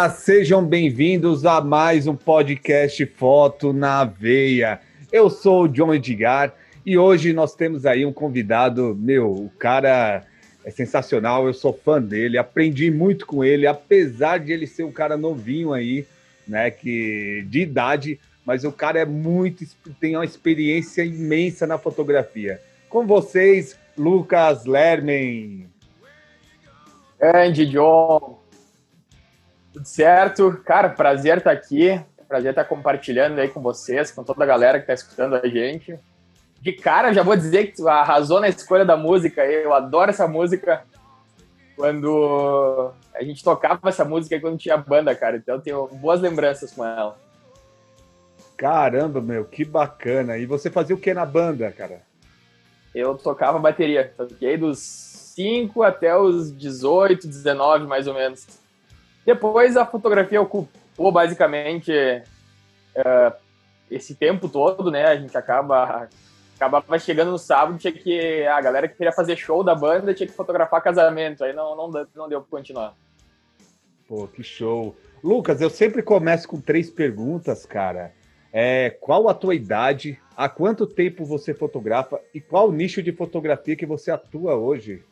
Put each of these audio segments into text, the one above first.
Olá, sejam bem-vindos a mais um podcast Foto na Veia. Eu sou o John Edgar e hoje nós temos aí um convidado, meu, o cara é sensacional, eu sou fã dele, aprendi muito com ele, apesar de ele ser um cara novinho aí, né, que de idade, mas o cara é muito, tem uma experiência imensa na fotografia. Com vocês, Lucas Lermen. Grande, John. Tudo certo? Cara, prazer estar aqui. Prazer estar compartilhando aí com vocês, com toda a galera que está escutando a gente. De cara, já vou dizer que tu arrasou na escolha da música. Eu adoro essa música. Quando a gente tocava essa música quando tinha banda, cara. Então eu tenho boas lembranças com ela. Caramba, meu, que bacana. E você fazia o que na banda, cara? Eu tocava bateria. Toquei dos 5 até os 18, 19, mais ou menos. Depois a fotografia ocupou basicamente uh, esse tempo todo, né? A gente acaba acabava chegando no sábado, tinha que a galera que queria fazer show da banda tinha que fotografar casamento, aí não não, não deu para continuar. Pô, que show. Lucas, eu sempre começo com três perguntas, cara. É, qual a tua idade? Há quanto tempo você fotografa? E qual nicho de fotografia que você atua hoje?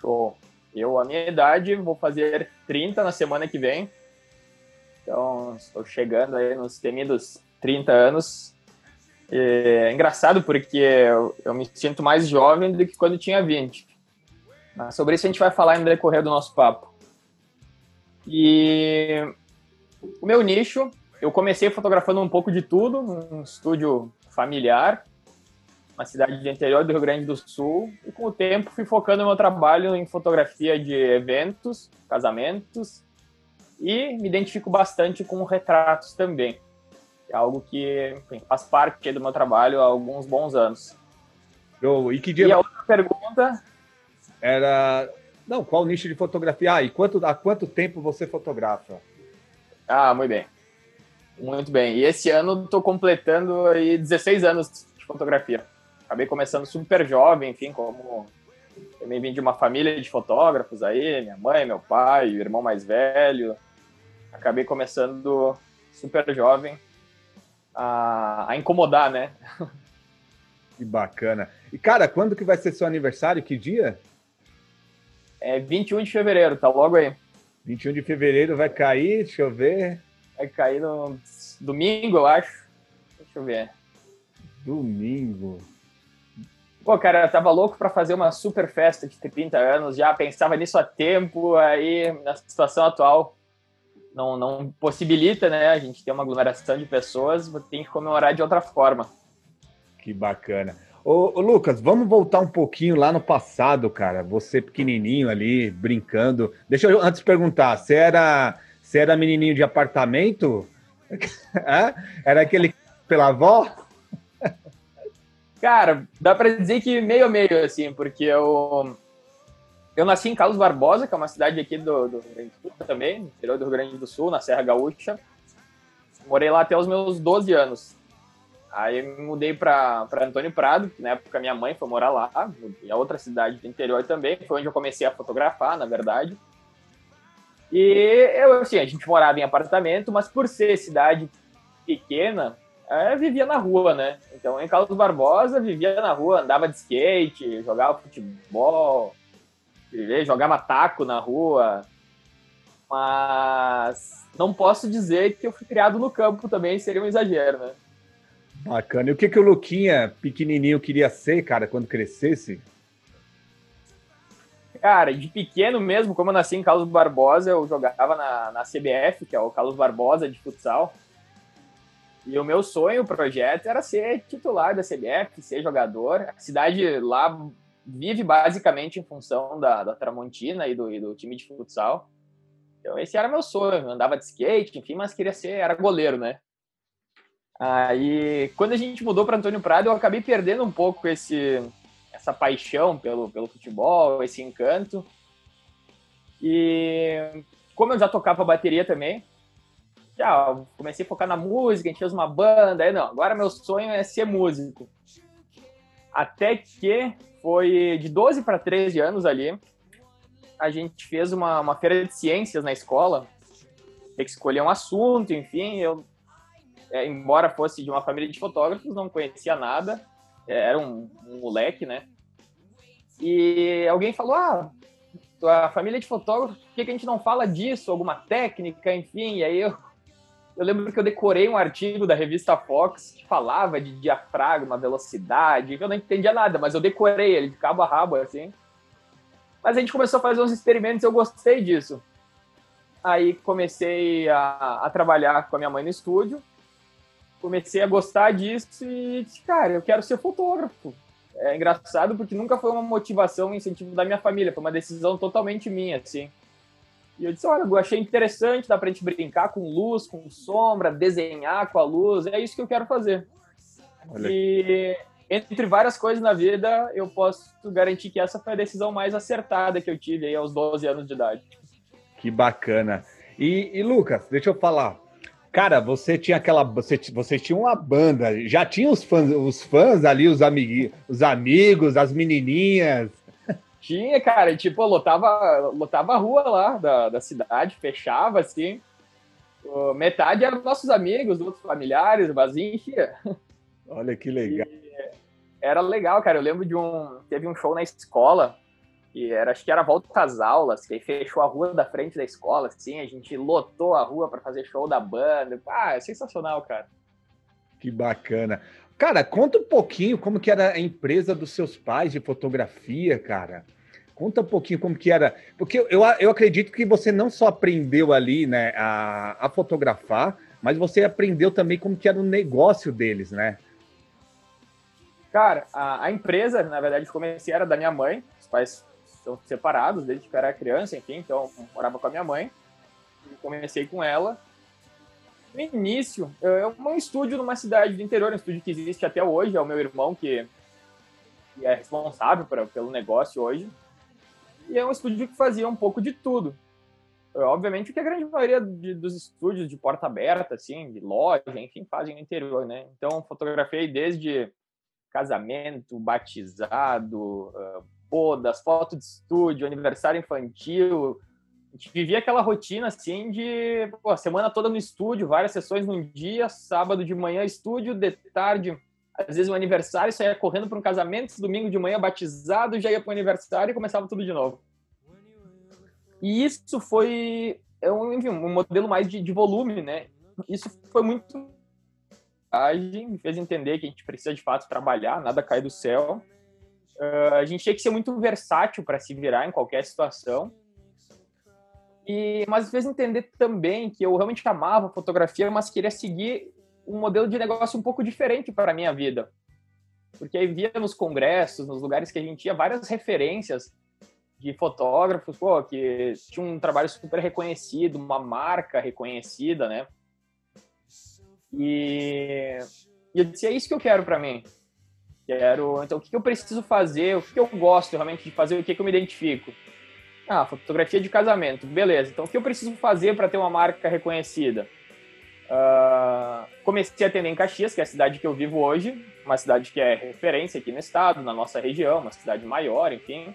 Show. Eu, a minha idade, vou fazer 30 na semana que vem. Então, estou chegando aí nos temidos 30 anos. É engraçado porque eu, eu me sinto mais jovem do que quando tinha 20. Mas sobre isso a gente vai falar no decorrer do nosso papo. E o meu nicho, eu comecei fotografando um pouco de tudo, num estúdio familiar uma cidade do interior do Rio Grande do Sul, e com o tempo fui focando meu trabalho em fotografia de eventos, casamentos, e me identifico bastante com retratos também. É algo que enfim, faz parte do meu trabalho há alguns bons anos. Oh, e que dia... E a outra pergunta... Era... Não, qual nicho de fotografia? Ah, e quanto, há quanto tempo você fotografa? Ah, muito bem. Muito bem. E esse ano estou completando aí 16 anos de fotografia acabei começando super jovem, enfim, como também vim de uma família de fotógrafos aí, minha mãe, meu pai, o irmão mais velho. Acabei começando super jovem a, a incomodar, né? Que bacana. E, cara, quando que vai ser seu aniversário? Que dia? É 21 de fevereiro, tá logo aí. 21 de fevereiro vai cair, deixa eu ver. Vai cair no domingo, eu acho. Deixa eu ver. Domingo. Pô, cara, eu tava louco para fazer uma super festa de 30 anos, já pensava nisso há tempo, aí na situação atual não, não possibilita, né? A gente ter uma aglomeração de pessoas, tem que comemorar de outra forma. Que bacana. Ô, ô, Lucas, vamos voltar um pouquinho lá no passado, cara. Você pequenininho ali, brincando. Deixa eu antes perguntar, você era, você era menininho de apartamento? era aquele pela avó? Cara, dá para dizer que meio a meio, assim, porque eu, eu nasci em Carlos Barbosa, que é uma cidade aqui do, do Rio Grande do Sul também, interior do Rio Grande do Sul, na Serra Gaúcha. Morei lá até os meus 12 anos. Aí me mudei para Antônio Prado, que na época minha mãe foi morar lá, em outra cidade do interior também, foi onde eu comecei a fotografar, na verdade. E eu, assim, a gente morava em apartamento, mas por ser cidade pequena, é, vivia na rua, né? Então, em Carlos Barbosa, vivia na rua, andava de skate, jogava futebol, jogava taco na rua. Mas não posso dizer que eu fui criado no campo também, seria um exagero, né? Bacana. E o que, que o Luquinha, pequenininho, queria ser, cara, quando crescesse? Cara, de pequeno mesmo, como eu nasci em Carlos Barbosa, eu jogava na, na CBF, que é o Carlos Barbosa de futsal. E o meu sonho, o projeto, era ser titular da CBF, ser jogador. A cidade lá vive basicamente em função da, da Tramontina e do, e do time de futsal. Então esse era meu sonho. Eu andava de skate, enfim, mas queria ser, era goleiro, né? Aí, quando a gente mudou para Antônio Prado, eu acabei perdendo um pouco esse, essa paixão pelo, pelo futebol, esse encanto. E como eu já tocava bateria também, já comecei a focar na música, a gente fez uma banda, aí não, agora meu sonho é ser músico. Até que foi de 12 para 13 anos ali, a gente fez uma, uma feira de ciências na escola, tem que escolher um assunto, enfim, eu, é, embora fosse de uma família de fotógrafos, não conhecia nada, é, era um, um moleque, né? E alguém falou, ah, tua família de fotógrafos, por que, que a gente não fala disso, alguma técnica, enfim, e aí eu eu lembro que eu decorei um artigo da revista Fox que falava de diafragma, velocidade, que eu não entendia nada, mas eu decorei ele de cabo a rabo, assim. Mas a gente começou a fazer uns experimentos e eu gostei disso. Aí comecei a, a trabalhar com a minha mãe no estúdio, comecei a gostar disso e disse, cara, eu quero ser fotógrafo. É engraçado porque nunca foi uma motivação, um incentivo da minha família, foi uma decisão totalmente minha, assim. E eu disse, olha, eu achei interessante, dá pra gente brincar com luz, com sombra, desenhar com a luz, é isso que eu quero fazer. Olha. E entre várias coisas na vida, eu posso garantir que essa foi a decisão mais acertada que eu tive aí aos 12 anos de idade. Que bacana. E, e Lucas, deixa eu falar. Cara, você tinha aquela. Você, você tinha uma banda, já tinha os fãs, os fãs ali, os, amigos, os amigos, as menininhas. Tinha, cara, tipo, lotava, lotava a rua lá da, da cidade, fechava assim. Metade eram nossos amigos, outros familiares, mas enchia. Olha que legal. E era legal, cara. Eu lembro de um. Teve um show na escola, que era, acho que era volta às aulas, que aí fechou a rua da frente da escola, assim, a gente lotou a rua para fazer show da banda. Ah, é sensacional, cara. Que bacana. Cara, conta um pouquinho como que era a empresa dos seus pais de fotografia, cara. Conta um pouquinho como que era, porque eu, eu acredito que você não só aprendeu ali, né, a, a fotografar, mas você aprendeu também como que era o negócio deles, né? Cara, a, a empresa, na verdade, comecei era da minha mãe, os pais são separados desde que eu era criança, enfim, então eu morava com a minha mãe, comecei com ela, no início, é um estúdio numa cidade do interior, um estúdio que existe até hoje, é o meu irmão que, que é responsável pra, pelo negócio hoje. E é um estúdio que fazia um pouco de tudo. É, obviamente, o que a grande maioria de, dos estúdios de porta aberta, assim, de loja, enfim, fazem no interior, né? Então, fotografei desde casamento, batizado, uh, bodas, foto de estúdio, aniversário infantil, a gente vivia aquela rotina assim de pô, semana toda no estúdio, várias sessões num dia, sábado de manhã estúdio, de tarde, às vezes um aniversário, saía correndo para um casamento, domingo de manhã batizado, já ia para o aniversário e começava tudo de novo. E isso foi é um, enfim, um modelo mais de, de volume, né? Isso foi muito me fez entender que a gente precisa de fato trabalhar, nada cai do céu. Uh, a gente tinha que ser muito versátil para se virar em qualquer situação e, mas fez entender também que eu realmente amava fotografia, mas queria seguir um modelo de negócio um pouco diferente para a minha vida. Porque aí via nos congressos, nos lugares que a gente ia, várias referências de fotógrafos pô, que tinham um trabalho super reconhecido, uma marca reconhecida, né? E, e eu disse, é isso que eu quero para mim. Quero, então, o que eu preciso fazer, o que eu gosto realmente de fazer, o que eu me identifico. Ah, fotografia de casamento, beleza. Então, o que eu preciso fazer para ter uma marca reconhecida? Uh, comecei a atender em Caxias, que é a cidade que eu vivo hoje, uma cidade que é referência aqui no estado, na nossa região, uma cidade maior, enfim.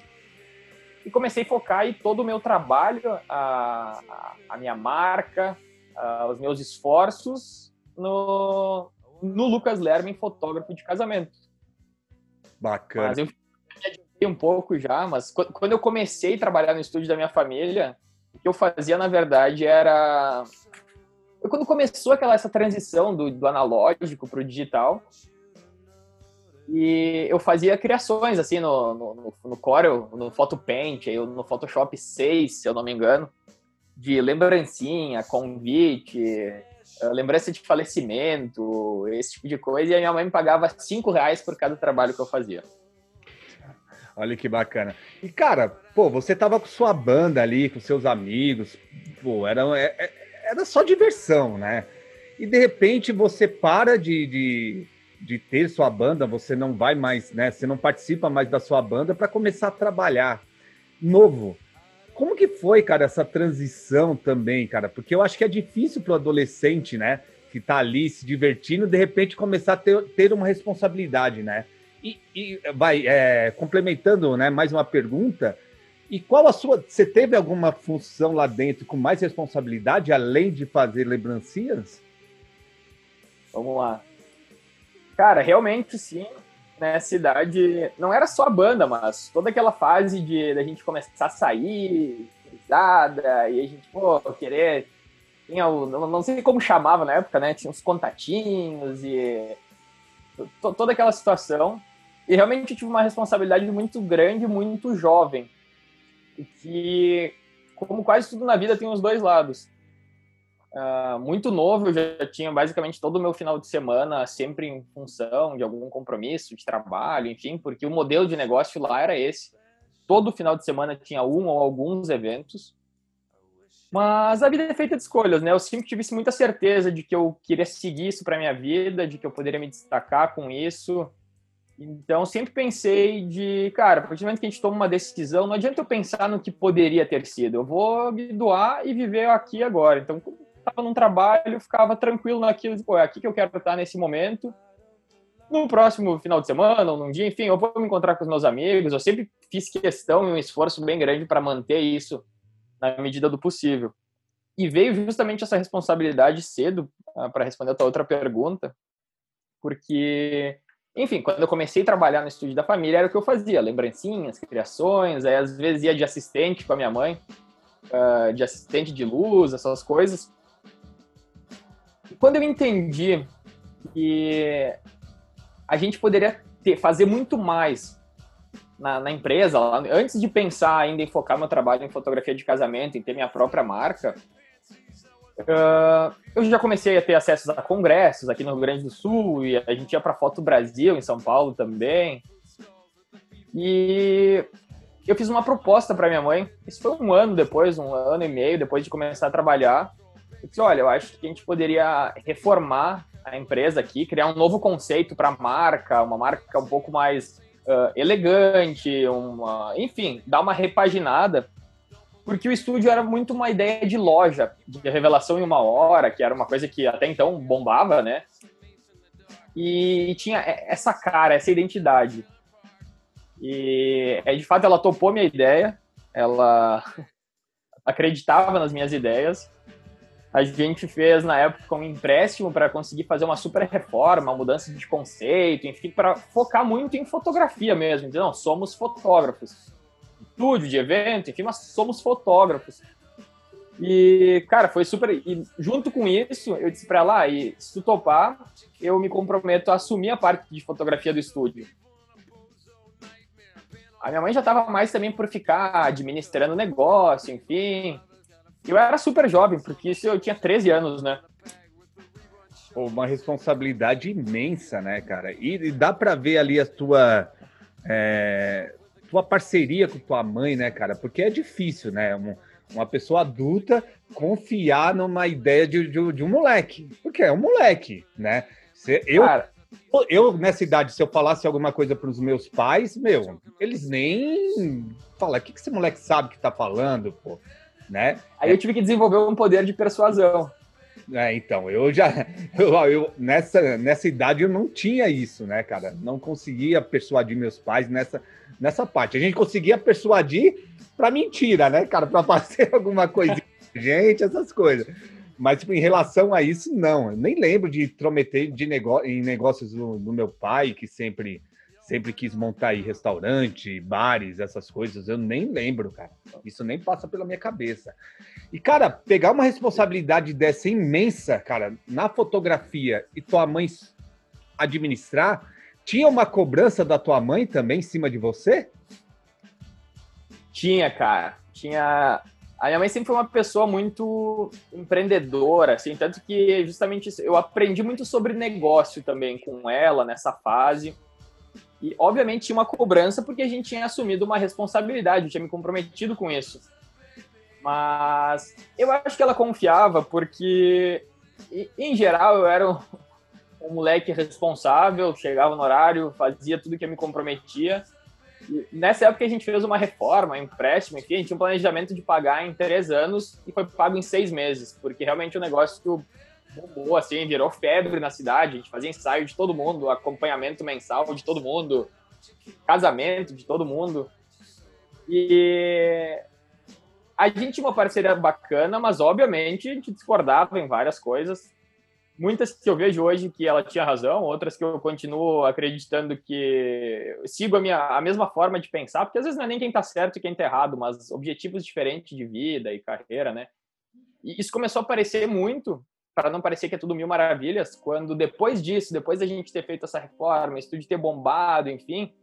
E comecei a focar aí todo o meu trabalho, a, a, a minha marca, a, os meus esforços no, no Lucas Lerman, fotógrafo de casamento. Bacana. Mas eu um pouco já, mas quando eu comecei a trabalhar no estúdio da minha família, o que eu fazia, na verdade, era... Quando começou aquela essa transição do, do analógico para o digital, e eu fazia criações, assim, no, no, no Corel, no PhotoPaint, no Photoshop 6, se eu não me engano, de lembrancinha, convite, eh, lembrança de falecimento, esse tipo de coisa, e a minha mãe me pagava 5 reais por cada trabalho que eu fazia. Olha que bacana. E, cara, pô, você tava com sua banda ali, com seus amigos, pô, era, é, é, era só diversão, né? E de repente você para de, de, de ter sua banda, você não vai mais, né? Você não participa mais da sua banda para começar a trabalhar novo. Como que foi, cara, essa transição também, cara? Porque eu acho que é difícil para o adolescente, né? Que tá ali se divertindo, de repente começar a ter, ter uma responsabilidade, né? E, e vai, é, complementando né, mais uma pergunta, E qual a sua. Você teve alguma função lá dentro com mais responsabilidade, além de fazer lembrancinhas? Vamos lá. Cara, realmente sim. Nessa idade, não era só a banda, mas toda aquela fase de da gente começar a sair, risada, e a gente, pô, querer. Tinha o, não sei como chamava na época, né? Tinha uns contatinhos e. toda aquela situação. E realmente eu tive uma responsabilidade muito grande, muito jovem. Que, como quase tudo na vida, tem os dois lados. Uh, muito novo, eu já tinha basicamente todo o meu final de semana sempre em função de algum compromisso de trabalho, enfim, porque o modelo de negócio lá era esse. Todo final de semana tinha um ou alguns eventos. Mas a vida é feita de escolhas, né? Eu sempre tive muita certeza de que eu queria seguir isso para minha vida, de que eu poderia me destacar com isso. Então, sempre pensei de, cara, a partir do momento que a gente toma uma decisão, não adianta eu pensar no que poderia ter sido. Eu vou me doar e viver aqui agora. Então, estava num trabalho, ficava tranquilo naquilo, pô, é aqui que eu quero estar nesse momento. No próximo final de semana, ou num dia, enfim, eu vou me encontrar com os meus amigos. Eu sempre fiz questão e um esforço bem grande para manter isso na medida do possível. E veio justamente essa responsabilidade cedo, ah, para responder a tua outra pergunta, porque enfim, quando eu comecei a trabalhar no estúdio da família, era o que eu fazia: lembrancinhas, criações, aí às vezes ia de assistente com a minha mãe, uh, de assistente de luz, essas coisas. E quando eu entendi que a gente poderia ter, fazer muito mais na, na empresa, antes de pensar ainda em focar meu trabalho em fotografia de casamento, em ter minha própria marca, Uh, eu já comecei a ter acesso a congressos aqui no Rio Grande do Sul e a gente ia para Foto Brasil em São Paulo também. E eu fiz uma proposta para minha mãe. Isso foi um ano depois, um ano e meio depois de começar a trabalhar. Eu disse: olha, eu acho que a gente poderia reformar a empresa aqui, criar um novo conceito para a marca, uma marca um pouco mais uh, elegante, uma, enfim, dar uma repaginada porque o estúdio era muito uma ideia de loja, de revelação em uma hora, que era uma coisa que até então bombava, né? E tinha essa cara, essa identidade. E é, de fato ela topou minha ideia, ela acreditava nas minhas ideias. A gente fez na época um empréstimo para conseguir fazer uma super reforma, uma mudança de conceito, enfim, para focar muito em fotografia mesmo. Então, não, somos fotógrafos estúdio, de evento, enfim, mas somos fotógrafos. E, cara, foi super. E junto com isso, eu disse pra ela: ah, e se tu topar, eu me comprometo a assumir a parte de fotografia do estúdio. A minha mãe já tava mais também por ficar administrando o negócio, enfim. Eu era super jovem, porque isso eu tinha 13 anos, né? Uma responsabilidade imensa, né, cara? E, dá para ver ali a tua. É tua parceria com tua mãe, né, cara? Porque é difícil, né? Um, uma pessoa adulta confiar numa ideia de, de, de, um moleque. Porque é um moleque, né? Se, eu, cara, eu, nessa idade, se eu falasse alguma coisa para os meus pais, meu, eles nem falam, o que, que esse moleque sabe que tá falando, pô? Né? Aí eu tive que desenvolver um poder de persuasão. É, então, eu já. Eu, eu, nessa, nessa idade eu não tinha isso, né, cara? Não conseguia persuadir meus pais nessa, nessa parte. A gente conseguia persuadir para mentira, né, cara? Para fazer alguma coisa. gente, essas coisas. Mas tipo, em relação a isso, não. Eu nem lembro de intrometer de negócio, em negócios do, do meu pai, que sempre sempre quis montar aí restaurante, bares, essas coisas, eu nem lembro, cara. Isso nem passa pela minha cabeça. E, cara, pegar uma responsabilidade dessa imensa, cara, na fotografia e tua mãe administrar, tinha uma cobrança da tua mãe também em cima de você? Tinha, cara. Tinha. A minha mãe sempre foi uma pessoa muito empreendedora, assim, tanto que justamente eu aprendi muito sobre negócio também com ela nessa fase. E, obviamente, tinha uma cobrança porque a gente tinha assumido uma responsabilidade, eu tinha me comprometido com isso. Mas eu acho que ela confiava porque, em geral, eu era um, um moleque responsável, chegava no horário, fazia tudo que eu me comprometia. E nessa época a gente fez uma reforma, um empréstimo, enfim, a gente tinha um planejamento de pagar em três anos e foi pago em seis meses, porque realmente o negócio bombou, assim, virou febre na cidade, a gente fazia ensaio de todo mundo, acompanhamento mensal de todo mundo, casamento de todo mundo. E a gente tinha uma parceria bacana, mas obviamente a gente discordava em várias coisas. Muitas que eu vejo hoje que ela tinha razão, outras que eu continuo acreditando que sigo a minha a mesma forma de pensar, porque às vezes não é nem quem está certo e quem está errado, mas objetivos diferentes de vida e carreira, né? E isso começou a aparecer muito, para não parecer que é tudo mil maravilhas, quando depois disso, depois da gente ter feito essa reforma, estúdio ter bombado, enfim,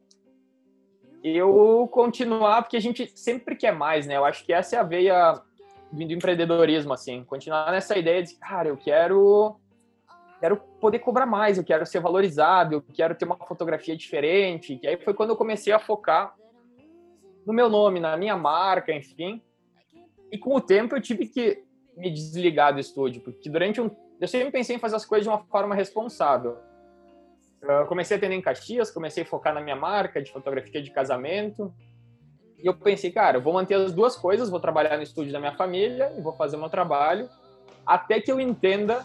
eu continuar, porque a gente sempre quer mais, né? Eu acho que essa é a veia do empreendedorismo, assim, continuar nessa ideia de, cara, eu quero quero poder cobrar mais, eu quero ser valorizado, eu quero ter uma fotografia diferente. E aí foi quando eu comecei a focar no meu nome, na minha marca, enfim. E com o tempo eu tive que me desligar do estúdio, porque durante um eu sempre pensei em fazer as coisas de uma forma responsável. Eu comecei a atender em Caxias, comecei a focar na minha marca de fotografia de casamento. E eu pensei, cara, eu vou manter as duas coisas, vou trabalhar no estúdio da minha família e vou fazer meu trabalho, até que eu entenda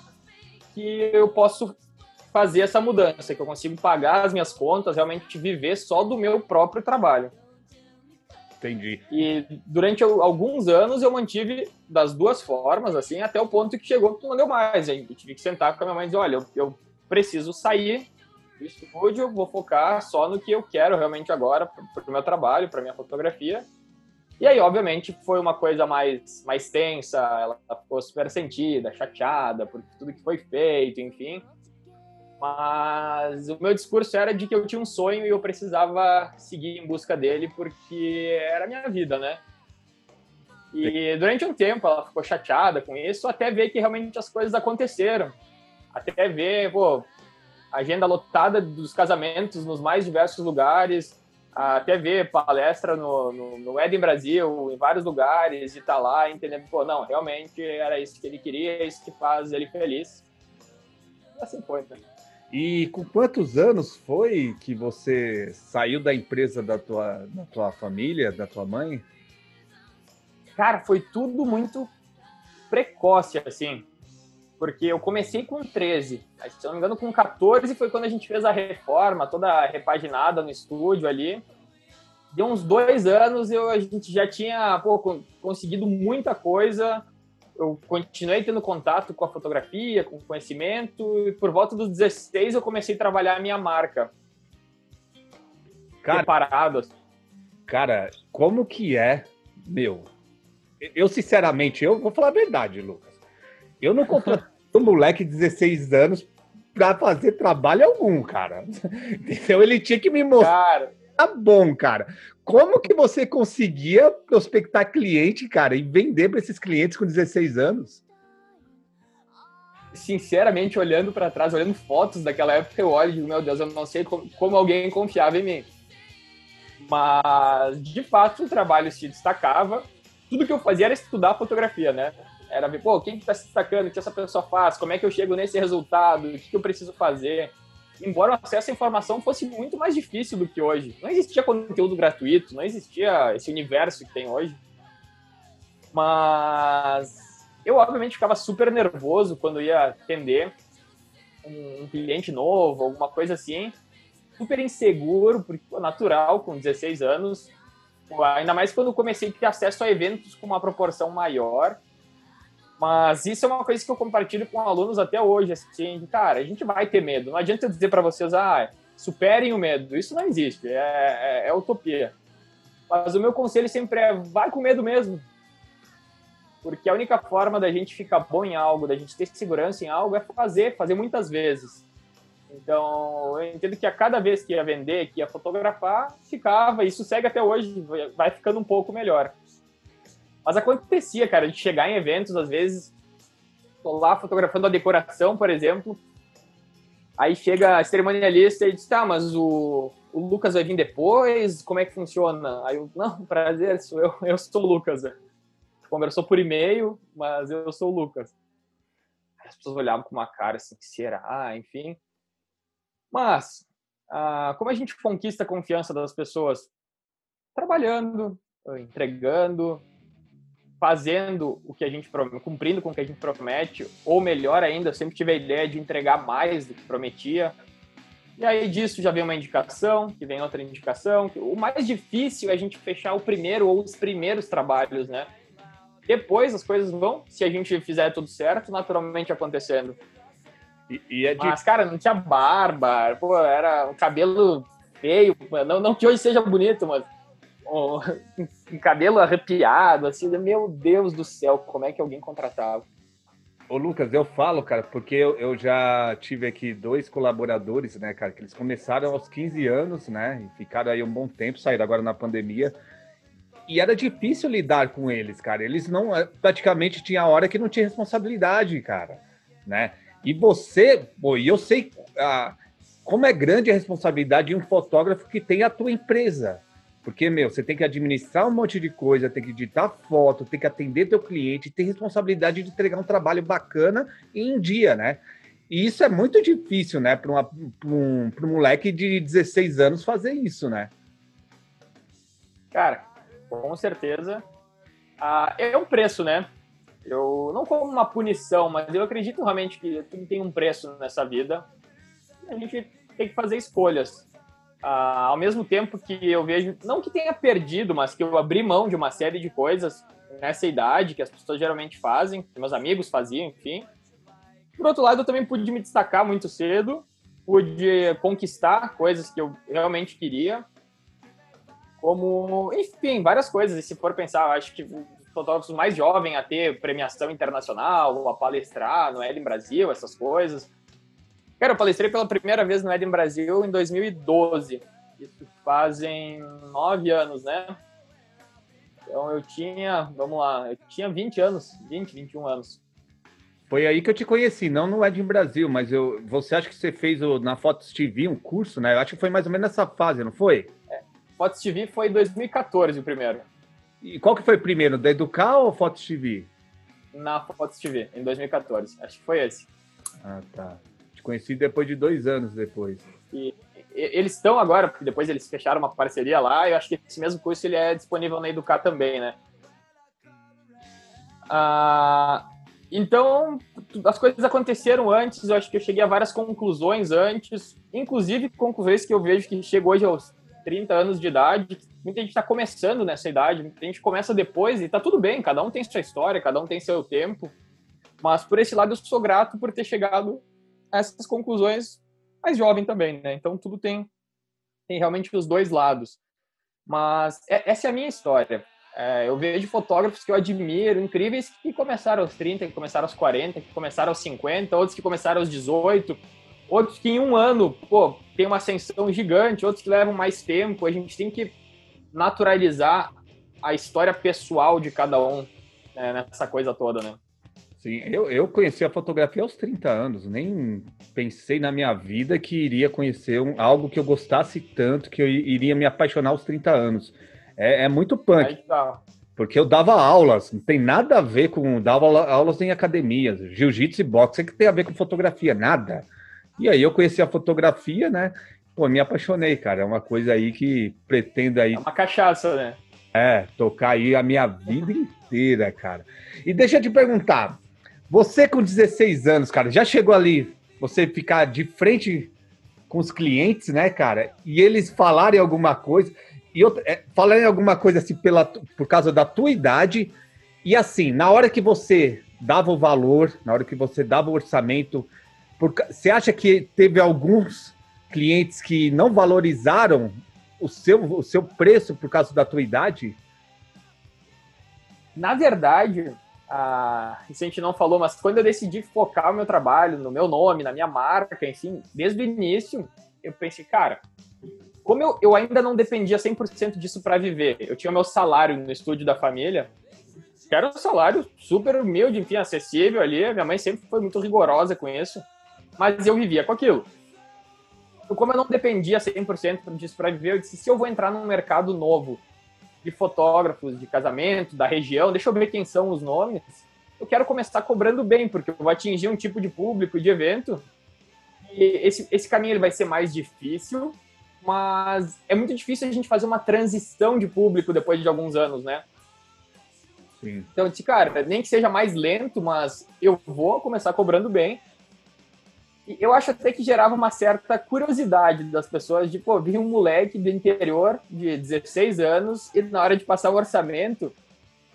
que eu posso fazer essa mudança, que eu consigo pagar as minhas contas, realmente viver só do meu próprio trabalho. Entendi. E durante alguns anos eu mantive das duas formas, assim, até o ponto que chegou que não deu mais. Eu tive que sentar com a minha mãe e dizer, olha, eu, eu preciso sair do estúdio, vou focar só no que eu quero realmente agora para o meu trabalho, para minha fotografia. E aí, obviamente, foi uma coisa mais, mais tensa, ela ficou super sentida, chateada por tudo que foi feito, enfim. Mas o meu discurso era de que eu tinha um sonho e eu precisava seguir em busca dele porque era a minha vida, né? E durante um tempo ela ficou chateada com isso, até ver que realmente as coisas aconteceram. Até ver, pô, agenda lotada dos casamentos nos mais diversos lugares, até ver palestra no, no, no Eden Brasil, em vários lugares, e tá lá entendendo, pô, não, realmente era isso que ele queria, isso que faz ele feliz. E assim foi, né? E com quantos anos foi que você saiu da empresa da tua, da tua família, da tua mãe? Cara, foi tudo muito precoce, assim porque eu comecei com 13, se eu não me engano, com 14 foi quando a gente fez a reforma, toda repaginada no estúdio ali. Deu uns dois anos, eu, a gente já tinha pô, conseguido muita coisa. Eu continuei tendo contato com a fotografia, com o conhecimento, e por volta dos 16 eu comecei a trabalhar a minha marca. Cara, Preparado. Assim. Cara, como que é, meu? Eu, sinceramente, eu vou falar a verdade, Lucas eu não contratei um moleque de 16 anos para fazer trabalho algum, cara. Entendeu? Ele tinha que me mostrar. Cara, tá bom, cara. Como que você conseguia prospectar cliente, cara, e vender para esses clientes com 16 anos? Sinceramente, olhando para trás, olhando fotos daquela época, eu olho e digo, meu Deus, eu não sei como, alguém confiava em mim. Mas, de fato, o trabalho se destacava. Tudo que eu fazia era estudar fotografia, né? Era ver, pô, quem que tá se destacando, o que essa pessoa faz, como é que eu chego nesse resultado, o que, que eu preciso fazer. Embora o acesso à informação fosse muito mais difícil do que hoje. Não existia conteúdo gratuito, não existia esse universo que tem hoje. Mas eu, obviamente, ficava super nervoso quando ia atender um, um cliente novo, alguma coisa assim. Super inseguro, porque, natural, com 16 anos. Ainda mais quando comecei a ter acesso a eventos com uma proporção maior mas isso é uma coisa que eu compartilho com alunos até hoje, assim, cara, a gente vai ter medo. Não adianta eu dizer para vocês, ah, superem o medo. Isso não existe, é, é, é, utopia. Mas o meu conselho sempre é, vai com medo mesmo. Porque a única forma da gente ficar bom em algo, da gente ter segurança em algo, é fazer, fazer muitas vezes. Então, eu entendo que a cada vez que ia vender, que ia fotografar, ficava, isso segue até hoje, vai ficando um pouco melhor. Mas acontecia, cara, de chegar em eventos, às vezes, tô lá fotografando a decoração, por exemplo, aí chega a cerimonialista e diz, tá, mas o, o Lucas vai vir depois? Como é que funciona? Aí eu, não, prazer, sou eu, eu sou o Lucas. Conversou por e-mail, mas eu sou o Lucas. As pessoas olhavam com uma cara assim, será? Enfim. Mas, ah, como a gente conquista a confiança das pessoas? Trabalhando, entregando, fazendo o que a gente cumprindo com o que a gente promete, ou melhor ainda, eu sempre tive a ideia de entregar mais do que prometia. E aí disso já vem uma indicação, que vem outra indicação. O mais difícil é a gente fechar o primeiro ou os primeiros trabalhos, né? Depois as coisas vão, se a gente fizer tudo certo, naturalmente acontecendo. E, e é de... Mas, cara, não tinha barba, pô, era um cabelo feio, não, não que hoje seja bonito, mas um cabelo arrepiado, assim, meu Deus do céu, como é que alguém contratava? Ô, Lucas, eu falo, cara, porque eu, eu, já tive aqui dois colaboradores, né, cara, que eles começaram aos 15 anos, né, e ficaram aí um bom tempo, saíram agora na pandemia. E era difícil lidar com eles, cara. Eles não, eh, praticamente tinha hora que não tinha responsabilidade, cara, né? E você, pô, e eu sei ah, como é grande a responsabilidade de um fotógrafo que tem a tua empresa, porque, meu, você tem que administrar um monte de coisa, tem que editar foto, tem que atender teu cliente, tem responsabilidade de entregar um trabalho bacana em dia, né? E isso é muito difícil, né, para um, um moleque de 16 anos fazer isso, né? Cara, com certeza. Ah, é um preço, né? Eu não como uma punição, mas eu acredito realmente que tudo tem um preço nessa vida. A gente tem que fazer escolhas. Ah, ao mesmo tempo que eu vejo, não que tenha perdido, mas que eu abri mão de uma série de coisas nessa idade que as pessoas geralmente fazem, que meus amigos faziam, enfim. Por outro lado, eu também pude me destacar muito cedo, pude conquistar coisas que eu realmente queria, como, enfim, várias coisas. E se for pensar, eu acho que os fotógrafos mais jovens a ter premiação internacional, a palestrar no Eden Brasil, essas coisas. Cara, eu palestrei pela primeira vez no Eden Brasil em 2012. Isso fazem nove anos, né? Então eu tinha, vamos lá, eu tinha 20 anos, 20, 21 anos. Foi aí que eu te conheci, não no Eden Brasil, mas eu, você acha que você fez o, na Fotos TV um curso, né? Eu acho que foi mais ou menos nessa fase, não foi? É, Fotos TV foi em 2014 o primeiro. E qual que foi o primeiro, da Educar ou Fotos TV? Na Fotos TV, em 2014. Acho que foi esse. Ah, tá conheci depois de dois anos depois. E, eles estão agora, porque depois eles fecharam uma parceria lá, eu acho que esse mesmo curso ele é disponível na Educar também, né? Ah, então, as coisas aconteceram antes, eu acho que eu cheguei a várias conclusões antes, inclusive conclusões que eu vejo que chegou hoje aos 30 anos de idade, muita gente está começando nessa idade, muita gente começa depois e tá tudo bem, cada um tem sua história, cada um tem seu tempo, mas por esse lado eu sou grato por ter chegado essas conclusões mais jovem também, né? Então tudo tem, tem realmente os dois lados. Mas é, essa é a minha história. É, eu vejo fotógrafos que eu admiro, incríveis, que começaram aos 30, que começaram aos 40, que começaram aos 50, outros que começaram aos 18, outros que em um ano, pô, tem uma ascensão gigante, outros que levam mais tempo. A gente tem que naturalizar a história pessoal de cada um né, nessa coisa toda, né? Sim, eu, eu conheci a fotografia aos 30 anos, nem pensei na minha vida que iria conhecer um, algo que eu gostasse tanto, que eu iria me apaixonar aos 30 anos. É, é muito punk. Tá. Porque eu dava aulas, não tem nada a ver com. Dava aulas em academias, jiu-jitsu e boxe, que tem a ver com fotografia, nada. E aí eu conheci a fotografia, né? Pô, me apaixonei, cara. É uma coisa aí que pretendo aí. É uma cachaça, né? É, tocar aí a minha vida inteira, cara. E deixa eu te perguntar, você com 16 anos, cara, já chegou ali, você ficar de frente com os clientes, né, cara? E eles falarem alguma coisa, e é, falarem alguma coisa assim pela, por causa da tua idade, e assim, na hora que você dava o valor, na hora que você dava o orçamento, por, você acha que teve alguns clientes que não valorizaram o seu, o seu preço por causa da tua idade? Na verdade, a gente não falou, mas quando eu decidi focar o meu trabalho no meu nome, na minha marca, enfim, desde o início, eu pensei, cara, como eu, eu ainda não dependia 100% disso para viver, eu tinha meu salário no estúdio da família, que era um salário super humilde, enfim, acessível ali, minha mãe sempre foi muito rigorosa com isso, mas eu vivia com aquilo. Então, como eu não dependia 100% disso para viver, eu disse, se eu vou entrar num mercado novo, de fotógrafos de casamento, da região, deixa eu ver quem são os nomes. Eu quero começar cobrando bem, porque eu vou atingir um tipo de público, de evento. E esse, esse caminho ele vai ser mais difícil, mas é muito difícil a gente fazer uma transição de público depois de alguns anos, né? Sim. Então, eu disse, cara, nem que seja mais lento, mas eu vou começar cobrando bem. Eu acho até que gerava uma certa curiosidade das pessoas de, pô, vir um moleque do interior de 16 anos e na hora de passar o orçamento,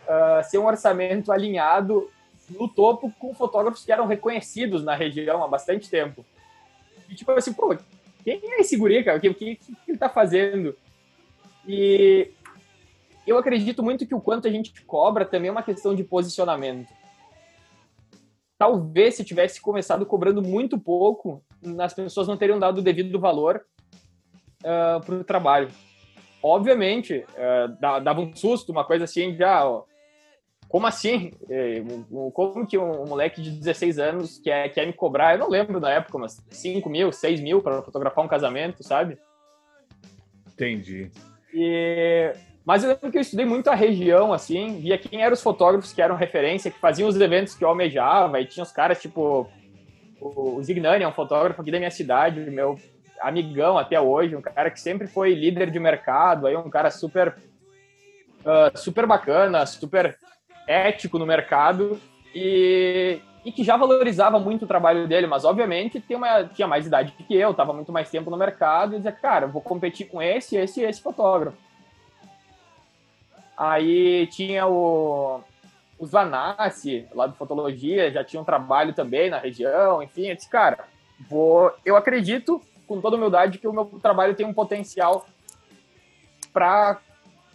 uh, ser um orçamento alinhado no topo com fotógrafos que eram reconhecidos na região há bastante tempo. E tipo assim, pô, quem é esse guri, cara? O que, o que, que ele tá fazendo? E eu acredito muito que o quanto a gente cobra também é uma questão de posicionamento. Talvez se tivesse começado cobrando muito pouco, as pessoas não teriam dado o devido valor uh, ah, para o trabalho. Obviamente, uh, dava um susto, uma coisa assim, já, ó, como assim? É, como que um moleque de 16 anos quer, quer me cobrar? Eu não lembro na época, mas 5 mil, 6 mil para fotografar um casamento, sabe? Entendi. E... Mas eu lembro que eu estudei muito a região, assim, via quem eram os fotógrafos que eram referência, que faziam os eventos que eu almejava, e tinha os caras, tipo, o Zignani é um fotógrafo aqui da minha cidade, meu amigão até hoje, um cara que sempre foi líder de mercado, aí um cara super, uh, super bacana, super ético no mercado e, e que já valorizava muito o trabalho dele, mas obviamente tinha, uma, tinha mais idade que eu, estava muito mais tempo no mercado e dizia, cara, vou competir com esse, esse e esse fotógrafo. Aí tinha o, o Zanassi, lá do Fotologia, já tinha um trabalho também na região, enfim, eu disse, cara, vou, eu acredito, com toda humildade, que o meu trabalho tem um potencial para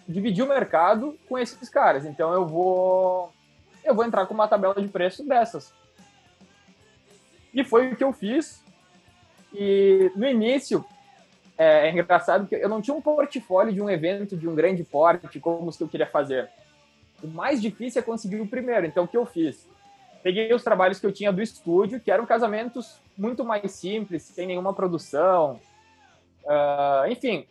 dividir o mercado com esses caras. Então eu vou eu vou entrar com uma tabela de preço dessas. E foi o que eu fiz. E no início é, é engraçado que eu não tinha um portfólio de um evento de um grande porte como os que eu queria fazer. O mais difícil é conseguir o primeiro. Então o que eu fiz? Peguei os trabalhos que eu tinha do estúdio, que eram casamentos muito mais simples, sem nenhuma produção. Uh, enfim,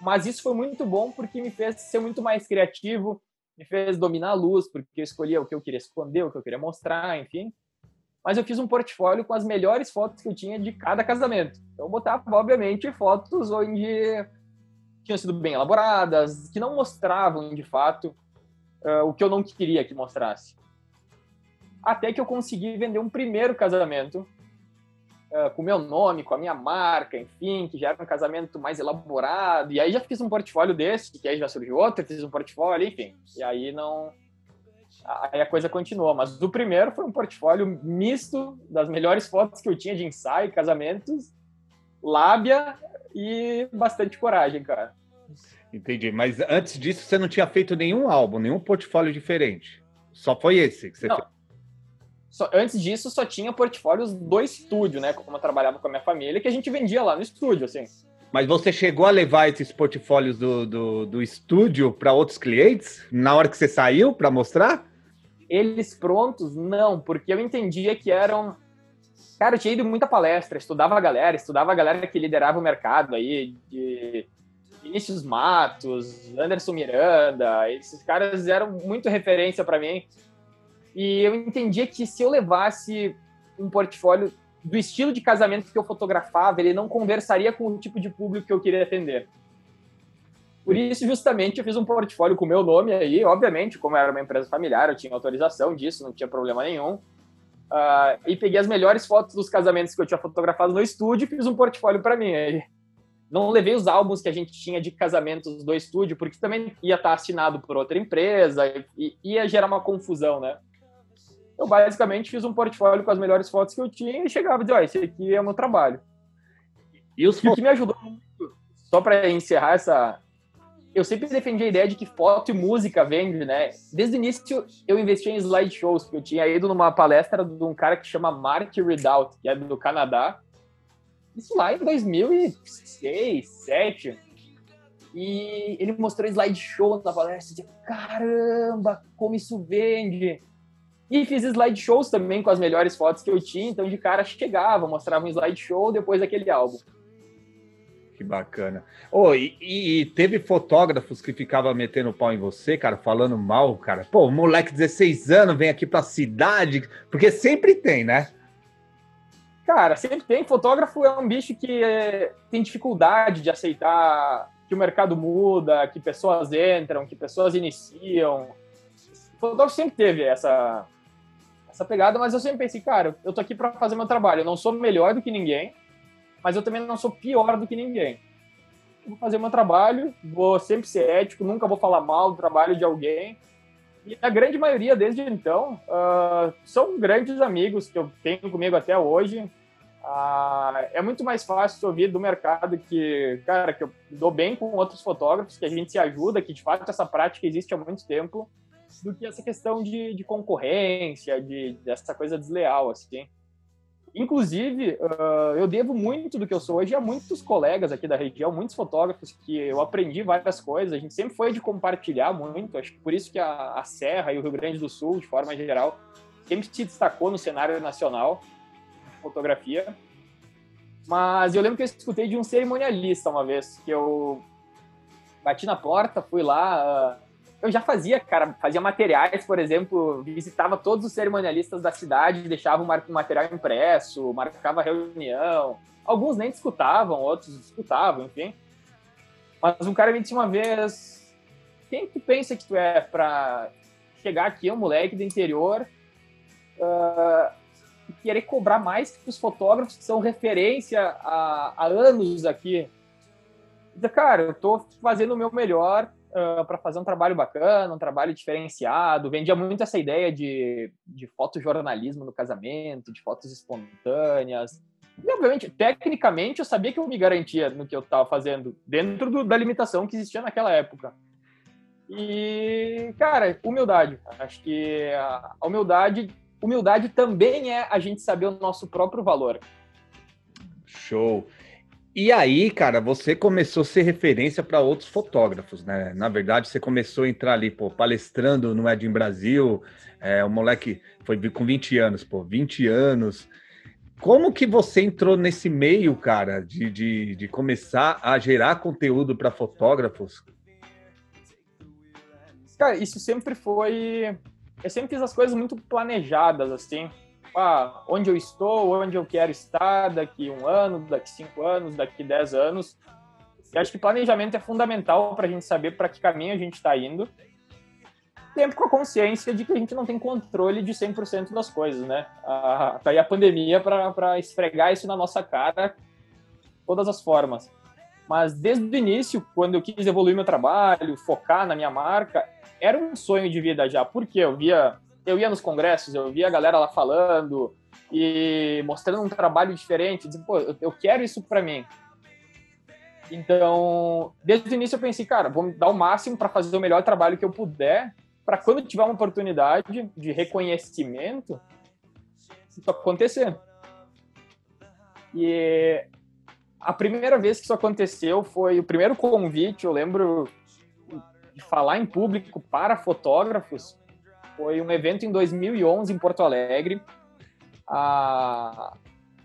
mas isso foi muito bom porque me fez ser muito mais criativo, me fez dominar a luz, porque eu escolhia o que eu queria esconder, o que eu queria mostrar, enfim. Mas eu fiz um portfólio com as melhores fotos que eu tinha de cada casamento. Então eu botava, obviamente, fotos onde tinham sido bem elaboradas, que não mostravam de fato uh, o que eu não queria que mostrasse. Até que eu consegui vender um primeiro casamento uh, com o meu nome, com a minha marca, enfim, que já era um casamento mais elaborado. E aí já fiz um portfólio desse, que aí já surgiu outro, fiz um portfólio, enfim. E aí não. Aí a coisa continua. Mas o primeiro foi um portfólio misto das melhores fotos que eu tinha de ensaio, casamentos, lábia e bastante coragem, cara. Entendi. Mas antes disso, você não tinha feito nenhum álbum, nenhum portfólio diferente. Só foi esse que você não, fez? Só, antes disso, só tinha portfólios do estúdio, né? Como eu trabalhava com a minha família, que a gente vendia lá no estúdio, assim. Mas você chegou a levar esses portfólios do, do, do estúdio para outros clientes na hora que você saiu para mostrar? Eles prontos, não, porque eu entendia que eram. Cara, eu tinha ido muita palestra, estudava a galera, estudava a galera que liderava o mercado aí, de Vinícius Matos, Anderson Miranda, esses caras eram muito referência para mim. E eu entendia que se eu levasse um portfólio do estilo de casamento que eu fotografava, ele não conversaria com o tipo de público que eu queria atender. Por isso, justamente, eu fiz um portfólio com o meu nome aí, obviamente, como era uma empresa familiar, eu tinha autorização disso, não tinha problema nenhum. Uh, e peguei as melhores fotos dos casamentos que eu tinha fotografado no estúdio e fiz um portfólio para mim. Aí, não levei os álbuns que a gente tinha de casamentos do estúdio, porque também ia estar assinado por outra empresa e ia gerar uma confusão, né? Eu basicamente fiz um portfólio com as melhores fotos que eu tinha e chegava e dizia, ó, esse aqui é o meu trabalho. E os o que me ajudou muito, só para encerrar essa. Eu sempre defendi a ideia de que foto e música vende, né? Desde o início eu investi em slideshows, porque eu tinha ido numa palestra de um cara que chama Mark Ridout, que é do Canadá. Isso lá em 2006, 2007. E ele mostrou slideshow na palestra e dizia, caramba, como isso vende! E fiz slideshows também com as melhores fotos que eu tinha, então de cara chegava, mostrava um slideshow depois daquele álbum. Que bacana. Oh, e, e, teve fotógrafos que ficavam metendo pau em você, cara, falando mal, cara. Pô, moleque 16 anos vem aqui pra cidade, porque sempre tem, né? Cara, sempre tem. Fotógrafo é um bicho que é, tem dificuldade de aceitar que o mercado muda, que pessoas entram, que pessoas iniciam. Fotógrafo sempre teve essa, essa pegada, mas eu sempre pensei, cara, eu tô aqui para fazer meu trabalho. Eu não sou melhor do que ninguém, mas eu também não sou pior do que ninguém. Vou fazer meu trabalho, vou sempre ser ético, nunca vou falar mal do trabalho de alguém. E a grande maioria, desde então, uh, são grandes amigos que eu tenho comigo até hoje. Uh, é muito mais fácil ouvir do mercado que, cara, que eu dou bem com outros fotógrafos, que a gente se ajuda, que de fato essa prática existe há muito tempo, do que essa questão de, de concorrência, de dessa coisa desleal, assim. Inclusive, uh, eu devo muito do que eu sou hoje a muitos colegas aqui da região, muitos fotógrafos que eu aprendi várias coisas. A gente sempre foi de compartilhar muito. Acho que por isso que a, a Serra e o Rio Grande do Sul, de forma geral, sempre se destacou no cenário nacional fotografia. Mas eu lembro que eu escutei de um cerimonialista uma vez, que eu bati na porta, fui lá, uh, eu já fazia, cara, fazia materiais, por exemplo, visitava todos os cerimonialistas da cidade, deixava um material impresso, marcava reunião. Alguns nem discutavam, outros discutavam, enfim. Mas um cara me disse uma vez: quem tu pensa que tu é para chegar aqui, um moleque do interior, uh, e querer cobrar mais que os fotógrafos que são referência há, há anos aqui? Cara, eu tô fazendo o meu melhor, uh, ah, para fazer um trabalho bacana, um trabalho diferenciado. Vendia muito essa ideia de, de fotojornalismo no casamento, de fotos espontâneas. E, obviamente, tecnicamente, eu sabia que eu me garantia no que eu estava fazendo, dentro do, da limitação que existia naquela época. E, cara, humildade. Acho que a humildade, humildade também é a gente saber o nosso próprio valor. Show. E aí, cara, você começou a ser referência para outros fotógrafos, né? Na verdade, você começou a entrar ali, pô, palestrando no Ed Brasil. É, o moleque foi com 20 anos, pô, 20 anos. Como que você entrou nesse meio, cara, de, de, de começar a gerar conteúdo para fotógrafos? Cara, isso sempre foi. Eu sempre fiz as coisas muito planejadas, assim ah, onde eu estou, onde eu quero estar daqui um ano, daqui cinco anos, daqui dez anos. Eu acho que planejamento é fundamental para a gente saber para que caminho a gente está indo. Sempre com a consciência de que a gente não tem controle de 100% das coisas, né? Ah, tá aí a pandemia para esfregar isso na nossa cara, todas as formas. Mas desde o início, quando eu quis evoluir meu trabalho, focar na minha marca, era um sonho de vida já, porque eu via eu ia nos congressos, eu via a galera lá falando e mostrando um trabalho diferente, dizendo, pô, eu quero isso para mim. Então, desde o início eu pensei, cara, vou dar o máximo para fazer o melhor trabalho que eu puder, para quando tiver uma oportunidade de reconhecimento, isso acontecer. E a primeira vez que isso aconteceu foi o primeiro convite, eu lembro de falar em público para fotógrafos, foi um evento em 2011 em Porto Alegre.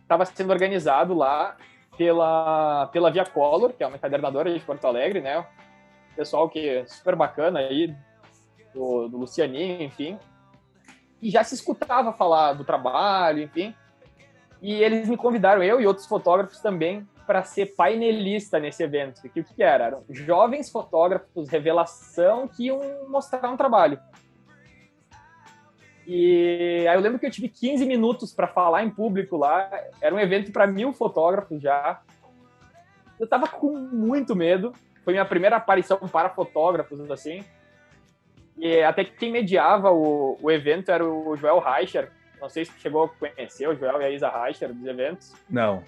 Estava sendo organizado lá pela, pela Via Color, que é uma encadernadora de Porto Alegre, né? Pessoal que é super bacana aí, do, do Lucianinho, enfim. E já se escutava falar do trabalho, enfim. E eles me convidaram, eu e outros fotógrafos também, para ser painelista nesse evento. Que o que era? Eram jovens fotógrafos, revelação, que iam mostrar um trabalho. E aí eu lembro que eu tive 15 minutos para falar em público lá. Era um evento para mil fotógrafos já. Eu tava com muito medo. Foi minha primeira aparição para fotógrafos, assim. E até que quem mediava o, o evento era o Joel Reicher. Não sei se chegou a conhecer o Joel e a Isa Reicher dos eventos. Não.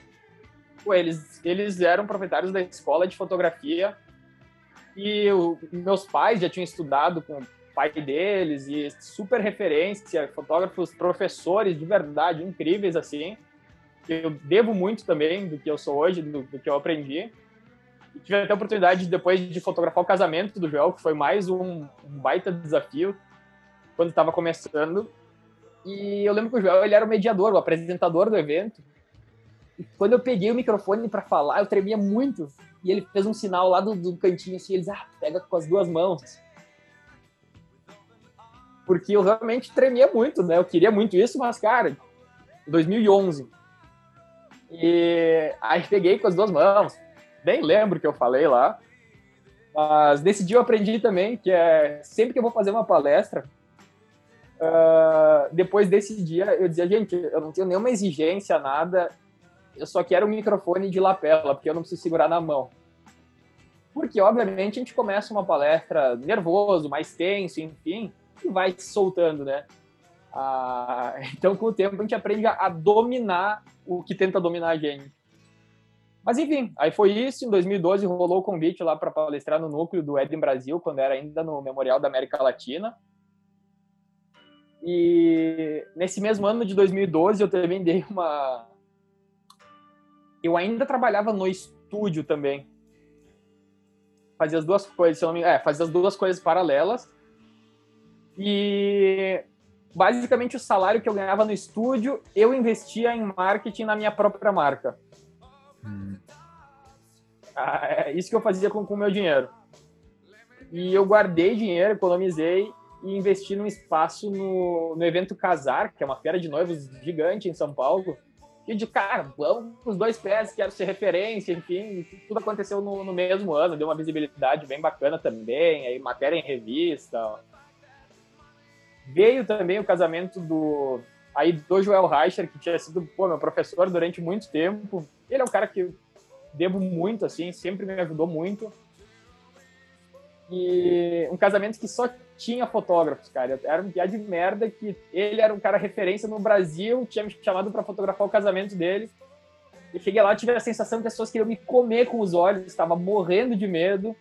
Pô, eles, eles eram proprietários da escola de fotografia. E o, meus pais já tinham estudado com pai deles e super referência, fotógrafos, professores de verdade incríveis assim. Eu devo muito também do que eu sou hoje, do, do que eu aprendi. E tive até a oportunidade depois de fotografar o casamento do Joel, que foi mais um, um baita desafio quando estava começando. E eu lembro que o Joel ele era o mediador, o apresentador do evento. E quando eu peguei o microfone para falar, eu tremia muito. E ele fez um sinal lá do, do cantinho assim, eles, ah, pega com as duas mãos porque eu realmente tremia muito, né? Eu queria muito isso, mas, cara, 2011. E aí peguei com as duas mãos. Nem lembro o que eu falei lá. Mas nesse dia eu aprendi também que é sempre que eu vou fazer uma palestra, Uh, depois desse dia, eu dizia, gente, eu não tenho nenhuma exigência, nada, eu só quero um microfone de lapela, porque eu não preciso segurar na mão. Porque, obviamente, a gente começa uma palestra nervoso, mais tenso, enfim, e vai se soltando, né? Ah, então, com o tempo, a gente aprende a, dominar o que tenta dominar a gente. Mas, enfim, aí foi isso. Em 2012, rolou o convite lá para palestrar no núcleo do Eden Brasil, quando era ainda no Memorial da América Latina. E nesse mesmo ano de 2012, eu também dei uma. Eu ainda trabalhava no estúdio também. Fazia as duas coisas, se não me... é, fazia as duas coisas paralelas. E basicamente o salário que eu ganhava no estúdio, eu investia em marketing na minha própria marca. Hum. Ah, é isso que eu fazia com o meu dinheiro. E eu guardei dinheiro, economizei e investi num espaço no, no evento Casar, que é uma feira de noivos gigante em São Paulo. E de cara, vamos com os dois pés, quero ser referência, enfim, tudo aconteceu no, no mesmo ano, deu uma visibilidade bem bacana também, aí matéria em revista, Veio também o casamento do aí do Joel Reicher, que tinha sido pô, meu professor durante muito tempo. Ele é um cara que devo muito, assim, sempre me ajudou muito. E um casamento que só tinha fotógrafos, cara. Era um piada de merda que ele era um cara referência no Brasil, tinha me chamado para fotografar o casamento dele. E cheguei lá, tive a sensação que as pessoas queriam me comer com os olhos, estava morrendo de medo.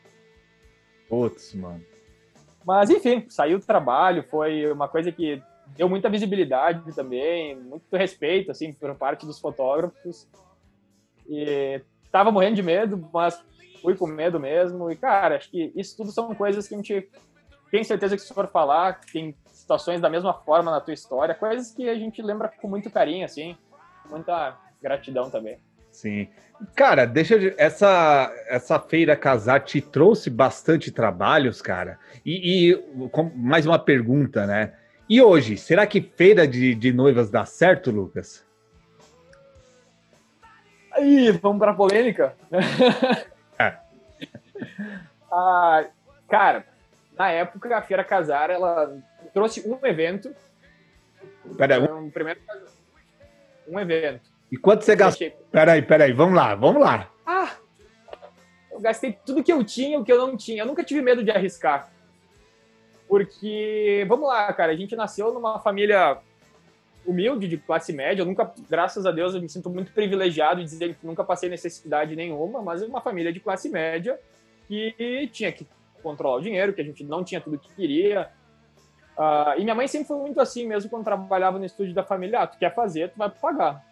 Putz, mano. Mas, enfim, saiu do trabalho, foi uma coisa que deu muita visibilidade também, muito respeito, assim, por parte dos fotógrafos. E tava morrendo de medo, mas fui com medo mesmo. E, cara, acho que isso tudo são coisas que a gente tem certeza que se for falar, tem situações da mesma forma na tua história, coisas que a gente lembra com muito carinho, assim, muita gratidão também. Sim. Cara, deixa eu... essa essa feira casar te trouxe bastante trabalhos, cara. E, e com, mais uma pergunta, né? E hoje, será que feira de, de noivas dá certo, Lucas? Aí, vamos para polêmica. É. ah, cara, na época a feira casar ela trouxe um evento. Pera, um... um primeiro um evento e quanto você gastou? Peraí, peraí, vamos lá, vamos lá. Ah, eu gastei tudo que eu tinha, o que eu não tinha. Eu nunca tive medo de arriscar. Porque, vamos lá, cara, a gente nasceu numa família humilde, de classe média. Eu nunca, graças a Deus, eu me sinto muito privilegiado de dizer que nunca passei necessidade nenhuma, mas é uma família de classe média que tinha que controlar o dinheiro, que a gente não tinha tudo que queria. Uh, e minha mãe sempre foi muito assim, mesmo quando trabalhava no estúdio da família. Ah, tu quer fazer, tu vai pagar.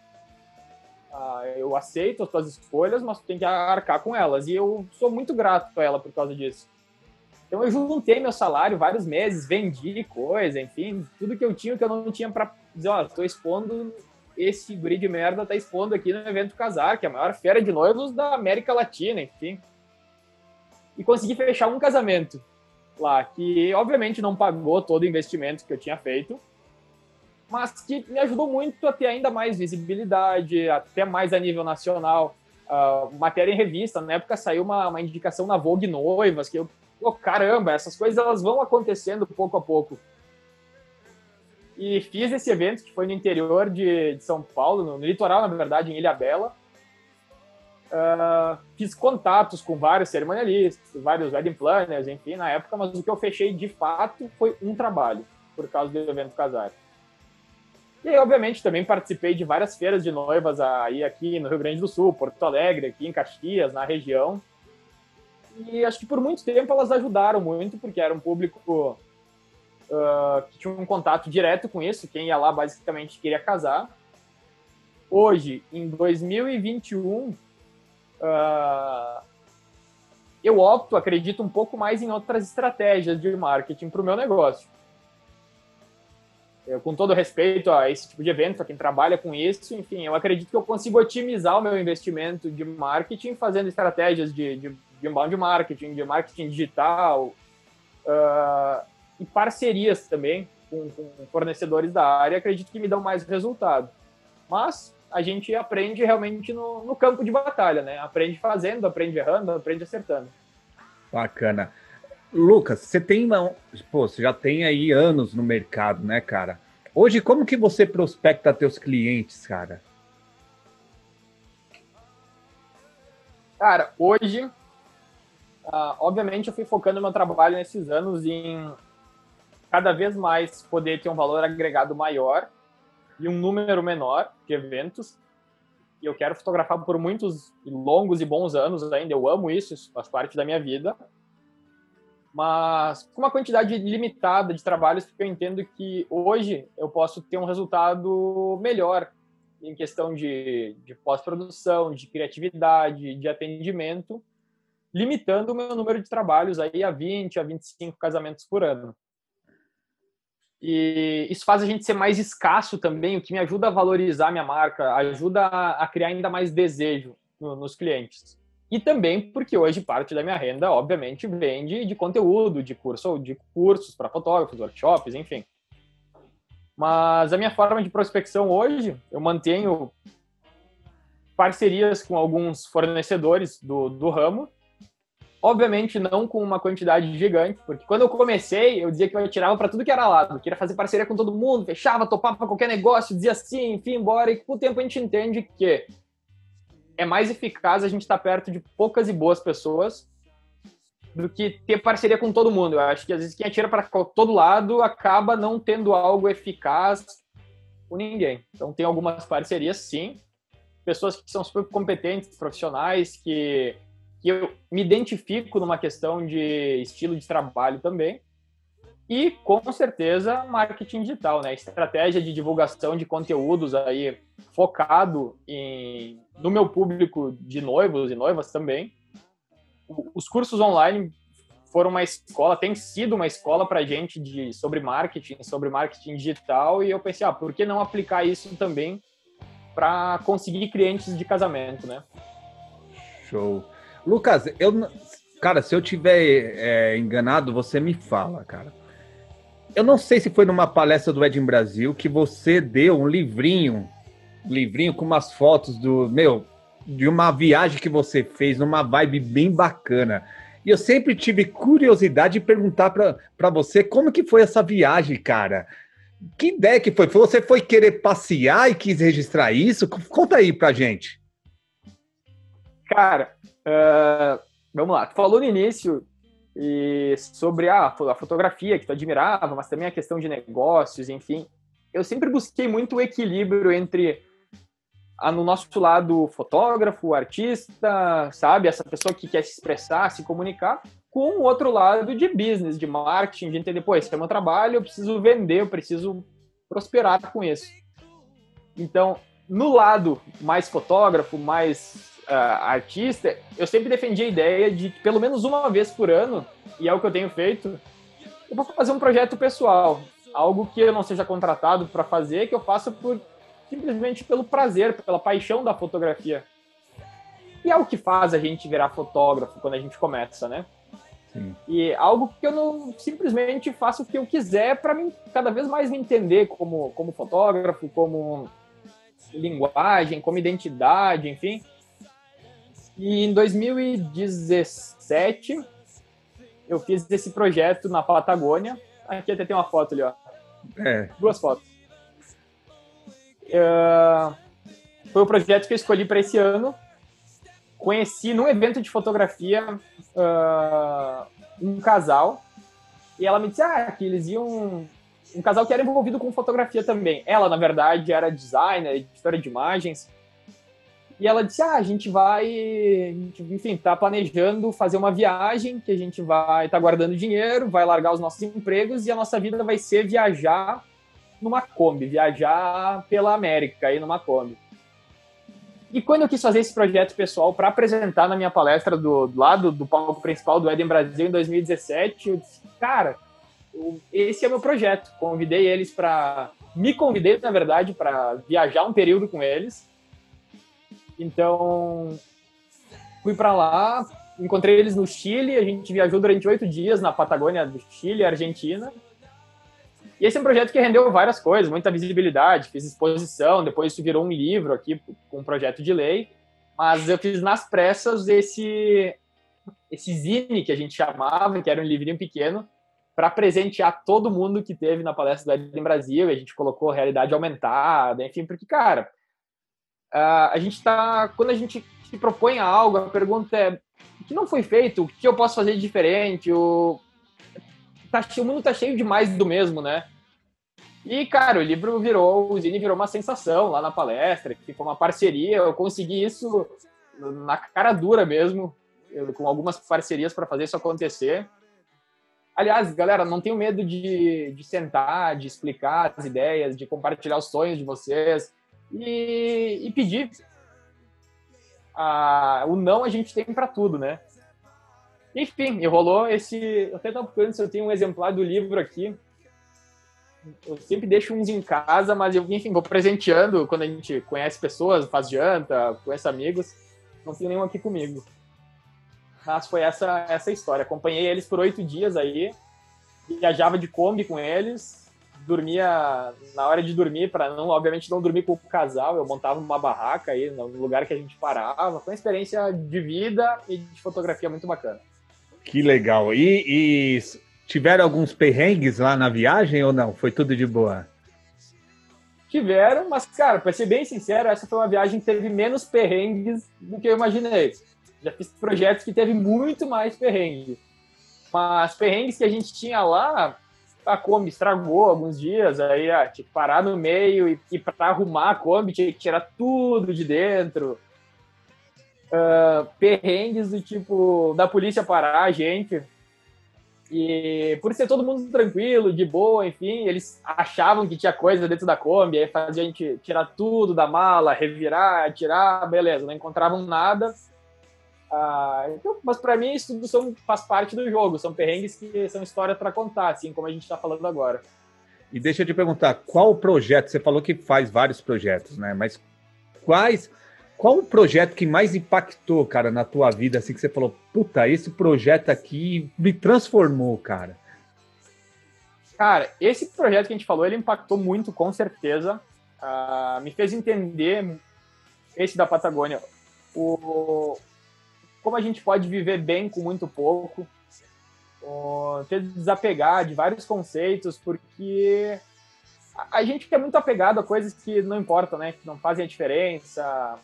Ah, eu aceito as tuas escolhas, mas tu tem que arcar com elas. E eu sou muito grato a ela por causa disso. Então eu juntei meu salário vários meses, vendi coisa, enfim, tudo que eu tinha que eu não tinha para dizer, ó, oh, estou expondo esse guri de merda tá expondo aqui no evento Casar, que é a maior feira de noivos da América Latina, enfim. E consegui fechar um casamento lá, que obviamente não pagou todo o investimento que eu tinha feito, mas que me ajudou muito a ter ainda mais visibilidade, até mais a nível nacional. Uh, matéria em revista, na época saiu uma, uma indicação na Vogue Noivas, que eu, oh, caramba, essas coisas elas vão acontecendo pouco a pouco. E fiz esse evento, que foi no interior de, de São Paulo, no, no, litoral, na verdade, em Ilha Bela. Uh, fiz contatos com vários cerimonialistas, vários wedding planners, enfim, na época, mas o que eu fechei de fato foi um trabalho, por causa do evento Casar. E aí, obviamente, também participei de várias feiras de noivas aí aqui no Rio Grande do Sul, Porto Alegre, aqui em Caxias, na região. E acho que por muito tempo elas ajudaram muito, porque era um público uh, que tinha um contato direto com isso. Quem ia lá basicamente queria casar. Hoje, em 2021, uh, eu opto, acredito um pouco mais em outras estratégias de marketing para o meu negócio eu, com todo respeito a esse tipo de evento, a quem trabalha com isso, enfim, eu acredito que eu consigo otimizar o meu investimento de marketing fazendo estratégias de, de, de inbound marketing, de marketing digital uh, e parcerias também com, com, fornecedores da área, acredito que me dão mais resultado. Mas a gente aprende realmente no, no campo de batalha, né? Aprende fazendo, aprende errando, aprende acertando. Bacana. Lucas, você tem pô, você já tem aí anos no mercado, né, cara? Hoje, como que você prospecta teus clientes, cara? Cara, hoje, uh, obviamente, eu fui focando meu trabalho nesses anos em cada vez mais poder ter um valor agregado maior e um número menor de eventos. E eu quero fotografar por muitos longos e bons anos ainda. Eu amo isso, isso faz parte da minha vida. Mas com uma quantidade limitada de trabalhos, porque eu entendo que hoje eu posso ter um resultado melhor em questão de, de pós-produção, de criatividade, de atendimento, limitando o meu número de trabalhos aí a 20, a 25 casamentos por ano. E isso faz a gente ser mais escasso também, o que me ajuda a valorizar minha marca, ajuda a, criar ainda mais desejo no, nos clientes. E também porque hoje parte da minha renda, obviamente, vem de, de conteúdo, de curso, de cursos para fotógrafos, workshops, enfim. Mas a minha forma de prospecção hoje, eu mantenho parcerias com alguns fornecedores do, do ramo. Obviamente não com uma quantidade gigante, porque quando eu comecei, eu dizia que eu atirava para tudo que era lado, queria fazer parceria com todo mundo, fechava, topava qualquer negócio, dizia sim, enfim, embora. E com o tempo a gente entende que é mais eficaz a gente estar tá perto de poucas e boas pessoas do que ter parceria com todo mundo. Eu acho que às vezes quem atira para todo lado acaba não tendo algo eficaz com ninguém. Então tem algumas parcerias, sim. Pessoas que são super competentes, profissionais, que, que eu me identifico numa questão de estilo de trabalho também. E, com certeza, marketing digital, né? Estratégia de divulgação de conteúdos aí focado em, no meu público de noivos e noivas também os cursos online foram uma escola, tem sido uma escola para gente de sobre marketing, sobre marketing digital e eu pensei, ah, por que não aplicar isso também para conseguir clientes de casamento, né? Show, Lucas, eu, cara, se eu tiver é, enganado, você me fala, cara. Eu não sei se foi numa palestra do Ed Brasil que você deu um livrinho, um livrinho com umas fotos do meu de uma viagem que você fez, numa vibe bem bacana. E eu sempre tive curiosidade de perguntar para você como que foi essa viagem, cara. Que ideia que foi? Você foi querer passear e quis registrar isso? Conta aí pra gente. Cara, uh, vamos lá. Tu falou no início e sobre a, a fotografia que tu admirava, mas também a questão de negócios, enfim. Eu sempre busquei muito o equilíbrio entre no nosso lado fotógrafo, artista, sabe? Essa pessoa que quer se expressar, se comunicar, com o outro lado de business, de marketing, de entender, pô, esse é meu trabalho, eu preciso vender, eu preciso prosperar com isso. Então, no lado mais fotógrafo, mais uh, artista, eu sempre defendi a ideia de que pelo menos uma vez por ano, e é o que eu tenho feito, eu vou fazer um projeto pessoal, algo que eu não seja contratado para fazer, que eu faça por simplesmente pelo prazer, pela paixão da fotografia. E é o que faz a gente virar fotógrafo quando a gente começa, né? Sim. E algo que eu não simplesmente faço o que eu quiser para mim cada vez mais me entender como, como fotógrafo, como linguagem, como identidade, enfim. E em 2017 eu fiz esse projeto na Patagônia. Aqui até tem uma foto ali, ó. É. Duas fotos. Uh, foi o projeto que eu escolhi para esse ano. Conheci num evento de fotografia uh, um casal e ela me disse ah, que eles iam. Um casal que era envolvido com fotografia também. Ela, na verdade, era designer, editora de imagens. E ela disse: Ah, a gente vai, enfim, tá planejando fazer uma viagem que a gente vai tá guardando dinheiro, vai largar os nossos empregos e a nossa vida vai ser viajar numa Kombi, viajar pela América aí numa Kombi. E quando eu quis fazer esse projeto pessoal para apresentar na minha palestra do lado do palco principal do Eden Brasil em 2017, eu disse, cara, esse é meu projeto. Convidei eles para. Me convidei, na verdade, para viajar um período com eles. Então, fui para lá, encontrei eles no Chile, a gente viajou durante oito dias na Patagônia do Chile, Argentina. E esse é um projeto que rendeu várias coisas, muita visibilidade, fiz exposição, depois isso virou um livro aqui com um projeto de lei, mas eu fiz nas pressas esse esse zine que a gente chamava, que era um livrinho pequeno, para presentear todo mundo que teve na palestra do em Brasil. E a gente colocou realidade aumentada, enfim, porque, cara, a gente está. Quando a gente se propõe a algo, a pergunta é: o que não foi feito? O que eu posso fazer de diferente? O, tá, o mundo tá cheio demais do mesmo, né? E, cara, o livro virou, o Zine virou uma sensação lá na palestra, ficou uma parceria. Eu consegui isso na cara dura mesmo, com algumas parcerias para fazer isso acontecer. Aliás, galera, não tenho medo de, de sentar, de explicar as ideias, de compartilhar os sonhos de vocês e, e pedir. Ah, o não a gente tem para tudo, né? Enfim, rolou esse. Eu até estava procurando se eu tenho um exemplar do livro aqui. Eu sempre deixo uns em casa, mas eu, enfim, vou presenteando quando a gente conhece pessoas, faz janta, conhece amigos. Não tenho nenhum aqui comigo. Mas foi essa, essa história. Acompanhei eles por oito dias aí, viajava de Kombi com eles, dormia na hora de dormir, para não, obviamente, não dormir com o casal. Eu montava uma barraca aí no lugar que a gente parava. Foi uma experiência de vida e de fotografia muito bacana. Que legal. E, e tiveram alguns perrengues lá na viagem ou não? Foi tudo de boa? Tiveram, mas, cara, pra ser bem sincero, essa foi uma viagem que teve menos perrengues do que eu imaginei. Já fiz projetos que teve muito mais perrengue. Mas perrengues que a gente tinha lá, a Kombi estragou alguns dias, aí ah, tinha que parar no meio e, e para arrumar a Kombi tinha que tirar tudo de dentro. Uh, perrengues do tipo da polícia parar a gente. E por ser todo mundo tranquilo, de boa, enfim, eles achavam que tinha coisa dentro da Kombi, aí fazia a gente tirar tudo da mala, revirar, tirar, beleza, não encontravam nada. Ah, então, mas para mim isso tudo são, faz parte do jogo, são perrengues que são história para contar, assim como a gente está falando agora. E deixa eu te perguntar, qual o projeto? Você falou que faz vários projetos, né? Mas quais? Qual o projeto que mais impactou, cara, na tua vida, assim que você falou, puta, esse projeto aqui me transformou, cara? Cara, esse projeto que a gente falou, ele impactou muito, com certeza. Uh, me fez entender esse da Patagônia. O, como a gente pode viver bem com muito pouco, ter desapegar de vários conceitos, porque a gente é muito apegado a coisas que não importam, né? Que não fazem a diferença.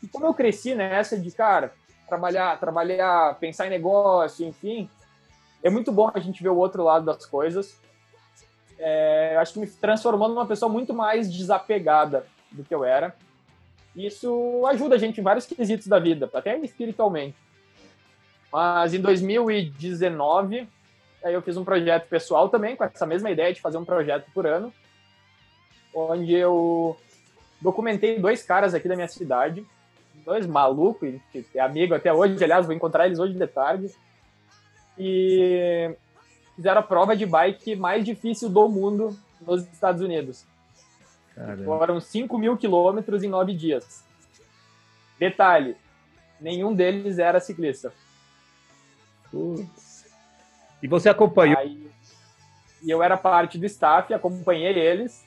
E como eu cresci nessa de, cara, trabalhar, trabalhar, pensar em negócio, enfim, é muito bom a gente ver o outro lado das coisas. É, acho que me transformou numa pessoa muito mais desapegada do que eu era. Isso ajuda a gente em vários quesitos da vida, até espiritualmente. Mas em 2019, aí eu fiz um projeto pessoal também, com essa mesma ideia de fazer um projeto por ano, onde eu documentei dois caras aqui da minha cidade, dois malucos, que é amigo até hoje, aliás, vou encontrar eles hoje de tarde, e fizeram a prova de bike mais difícil do mundo nos Estados Unidos. Caramba. Foram 5 mil quilômetros em nove dias. Detalhe, nenhum deles era ciclista. Putz. E você acompanhou? Aí, e eu era parte do staff, acompanhei eles.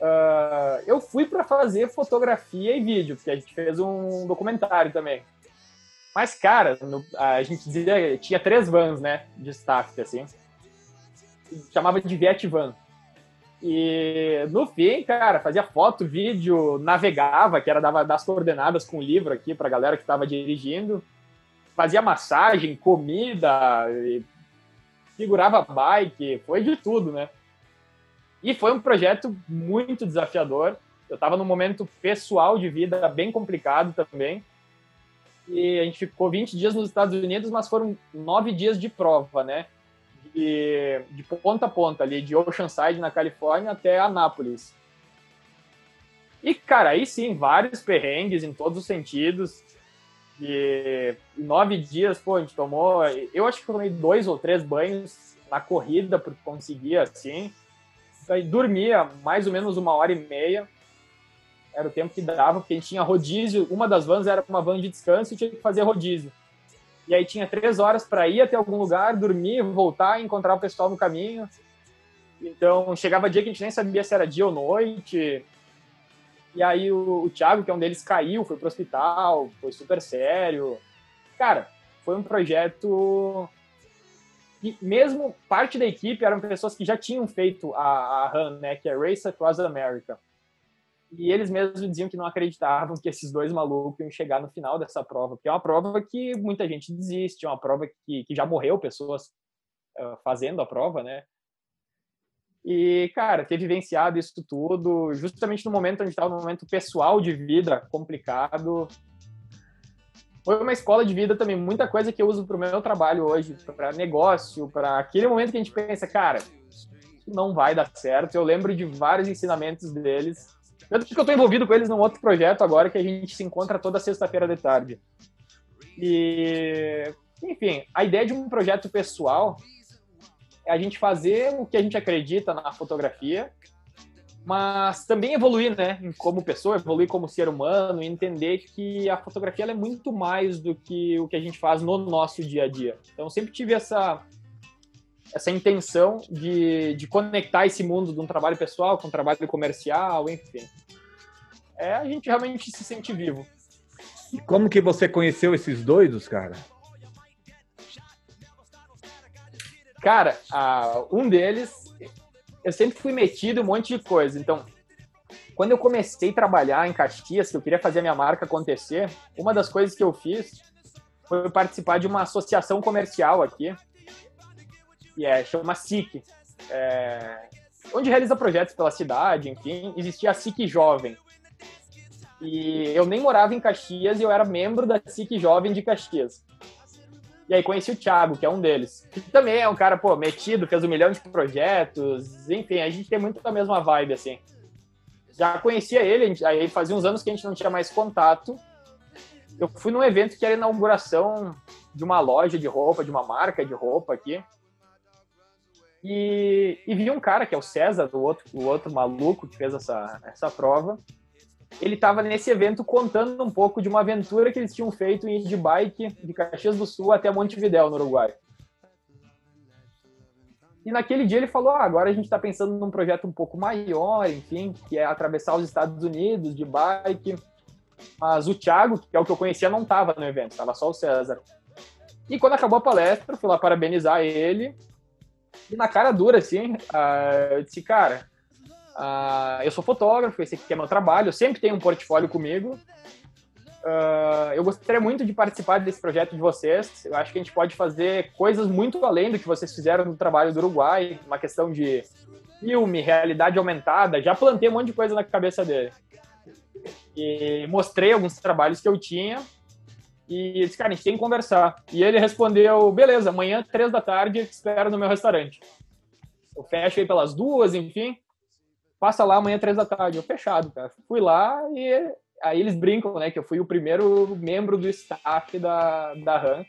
Uh, eu fui para fazer fotografia e vídeo, porque a gente fez um documentário também. Mas, cara, no, a gente dizia, tinha três vans, né, de staff, assim. Chamava de Viet Van. E no fim, cara, fazia foto, vídeo, navegava, que era dava das coordenadas com o livro aqui pra galera que estava dirigindo. Fazia massagem, comida, segurava bike, foi de tudo, né? E foi um projeto muito desafiador. Eu estava num momento pessoal de vida bem complicado também. E a gente ficou 20 dias nos Estados Unidos, mas foram nove dias de prova, né? De, de ponta a ponta ali, de Oceanside, na Califórnia, até Anápolis. E, cara, aí sim, vários perrengues em todos os sentidos. E nove dias, pô, a gente tomou. Eu acho que tomei dois ou três banhos na corrida, porque conseguia assim. Aí dormia mais ou menos uma hora e meia. Era o tempo que dava, porque a gente tinha rodízio. Uma das vans era uma van de descanso e tinha que fazer rodízio. E aí tinha três horas para ir até algum lugar, dormir, voltar, encontrar o pessoal no caminho. Então chegava dia que a gente nem sabia se era dia ou noite. E aí o, o Thiago, que é um deles, caiu, foi pro hospital, foi super sério. Cara, foi um projeto que mesmo parte da equipe eram pessoas que já tinham feito a, a né, que é Race Across America. E eles mesmos diziam que não acreditavam que esses dois malucos iam chegar no final dessa prova, porque é uma prova que muita gente desiste, é uma prova que, que já morreu pessoas uh, fazendo a prova, né? E, cara, ter vivenciado isso tudo, justamente no momento onde estava, no momento pessoal de vida complicado, foi uma escola de vida também. Muita coisa que eu uso para o meu trabalho hoje, para negócio, para aquele momento que a gente pensa, cara, não vai dar certo. Eu lembro de vários ensinamentos deles. Tanto que eu estou envolvido com eles num outro projeto agora que a gente se encontra toda sexta-feira de tarde. E, enfim, a ideia de um projeto pessoal é a gente fazer o que a gente acredita na fotografia, mas também evoluir, né, como pessoa, evoluir como ser humano, e entender que a fotografia é muito mais do que o que a gente faz no nosso dia a dia. Então, sempre tive essa essa intenção de, de conectar esse mundo de um trabalho pessoal com um trabalho comercial, enfim. É, a gente realmente se sente vivo. E como que você conheceu esses doidos, cara? Cara, um deles, eu sempre fui metido em um monte de coisa. Então, quando eu comecei a trabalhar em Caxias, que eu queria fazer a minha marca acontecer, uma das coisas que eu fiz foi participar de uma associação comercial aqui, que é, chama SIC, é, onde realiza projetos pela cidade, enfim, existia a SIC Jovem. E eu nem morava em Caxias e eu era membro da SIC Jovem de Caxias. E aí conheci o Thiago, que é um deles. Que também é um cara, pô, metido, fez um milhão de projetos. Enfim, a gente tem muito a mesma vibe, assim. Já conhecia ele, aí fazia uns anos que a gente não tinha mais contato. Eu fui num evento que era a inauguração de uma loja de roupa, de uma marca de roupa aqui. E, e vi um cara, que é o César, o outro, o outro maluco que fez essa, essa prova ele estava nesse evento contando um pouco de uma aventura que eles tinham feito em de bike de Caxias do Sul até Montevidéu, no Uruguai. E naquele dia ele falou: ah, agora a gente está pensando num projeto um pouco maior, enfim, que é atravessar os Estados Unidos de bike. Mas o Thiago, que é o que eu conhecia, não estava no evento, estava só o César. E quando acabou a palestra, fui lá parabenizar ele. E na cara dura, assim, uh, eu disse: cara, Uh, eu sou fotógrafo, esse aqui é meu trabalho, eu sempre tenho um portfólio comigo. Uh, eu gostaria muito de participar desse projeto de vocês. Eu acho que a gente pode fazer coisas muito além do que vocês fizeram no trabalho do Uruguai, uma questão de filme, realidade aumentada. Já plantei um monte de coisa na cabeça dele. E mostrei alguns trabalhos que eu tinha. E disse, cara, a gente tem que conversar. E ele respondeu: beleza, amanhã, três da tarde, espero no meu restaurante. Eu fecho aí pelas duas, enfim passa lá amanhã, três da tarde. Eu, fechado, cara. Fui lá e aí eles brincam, né, que eu fui o primeiro membro do staff da, da RAM.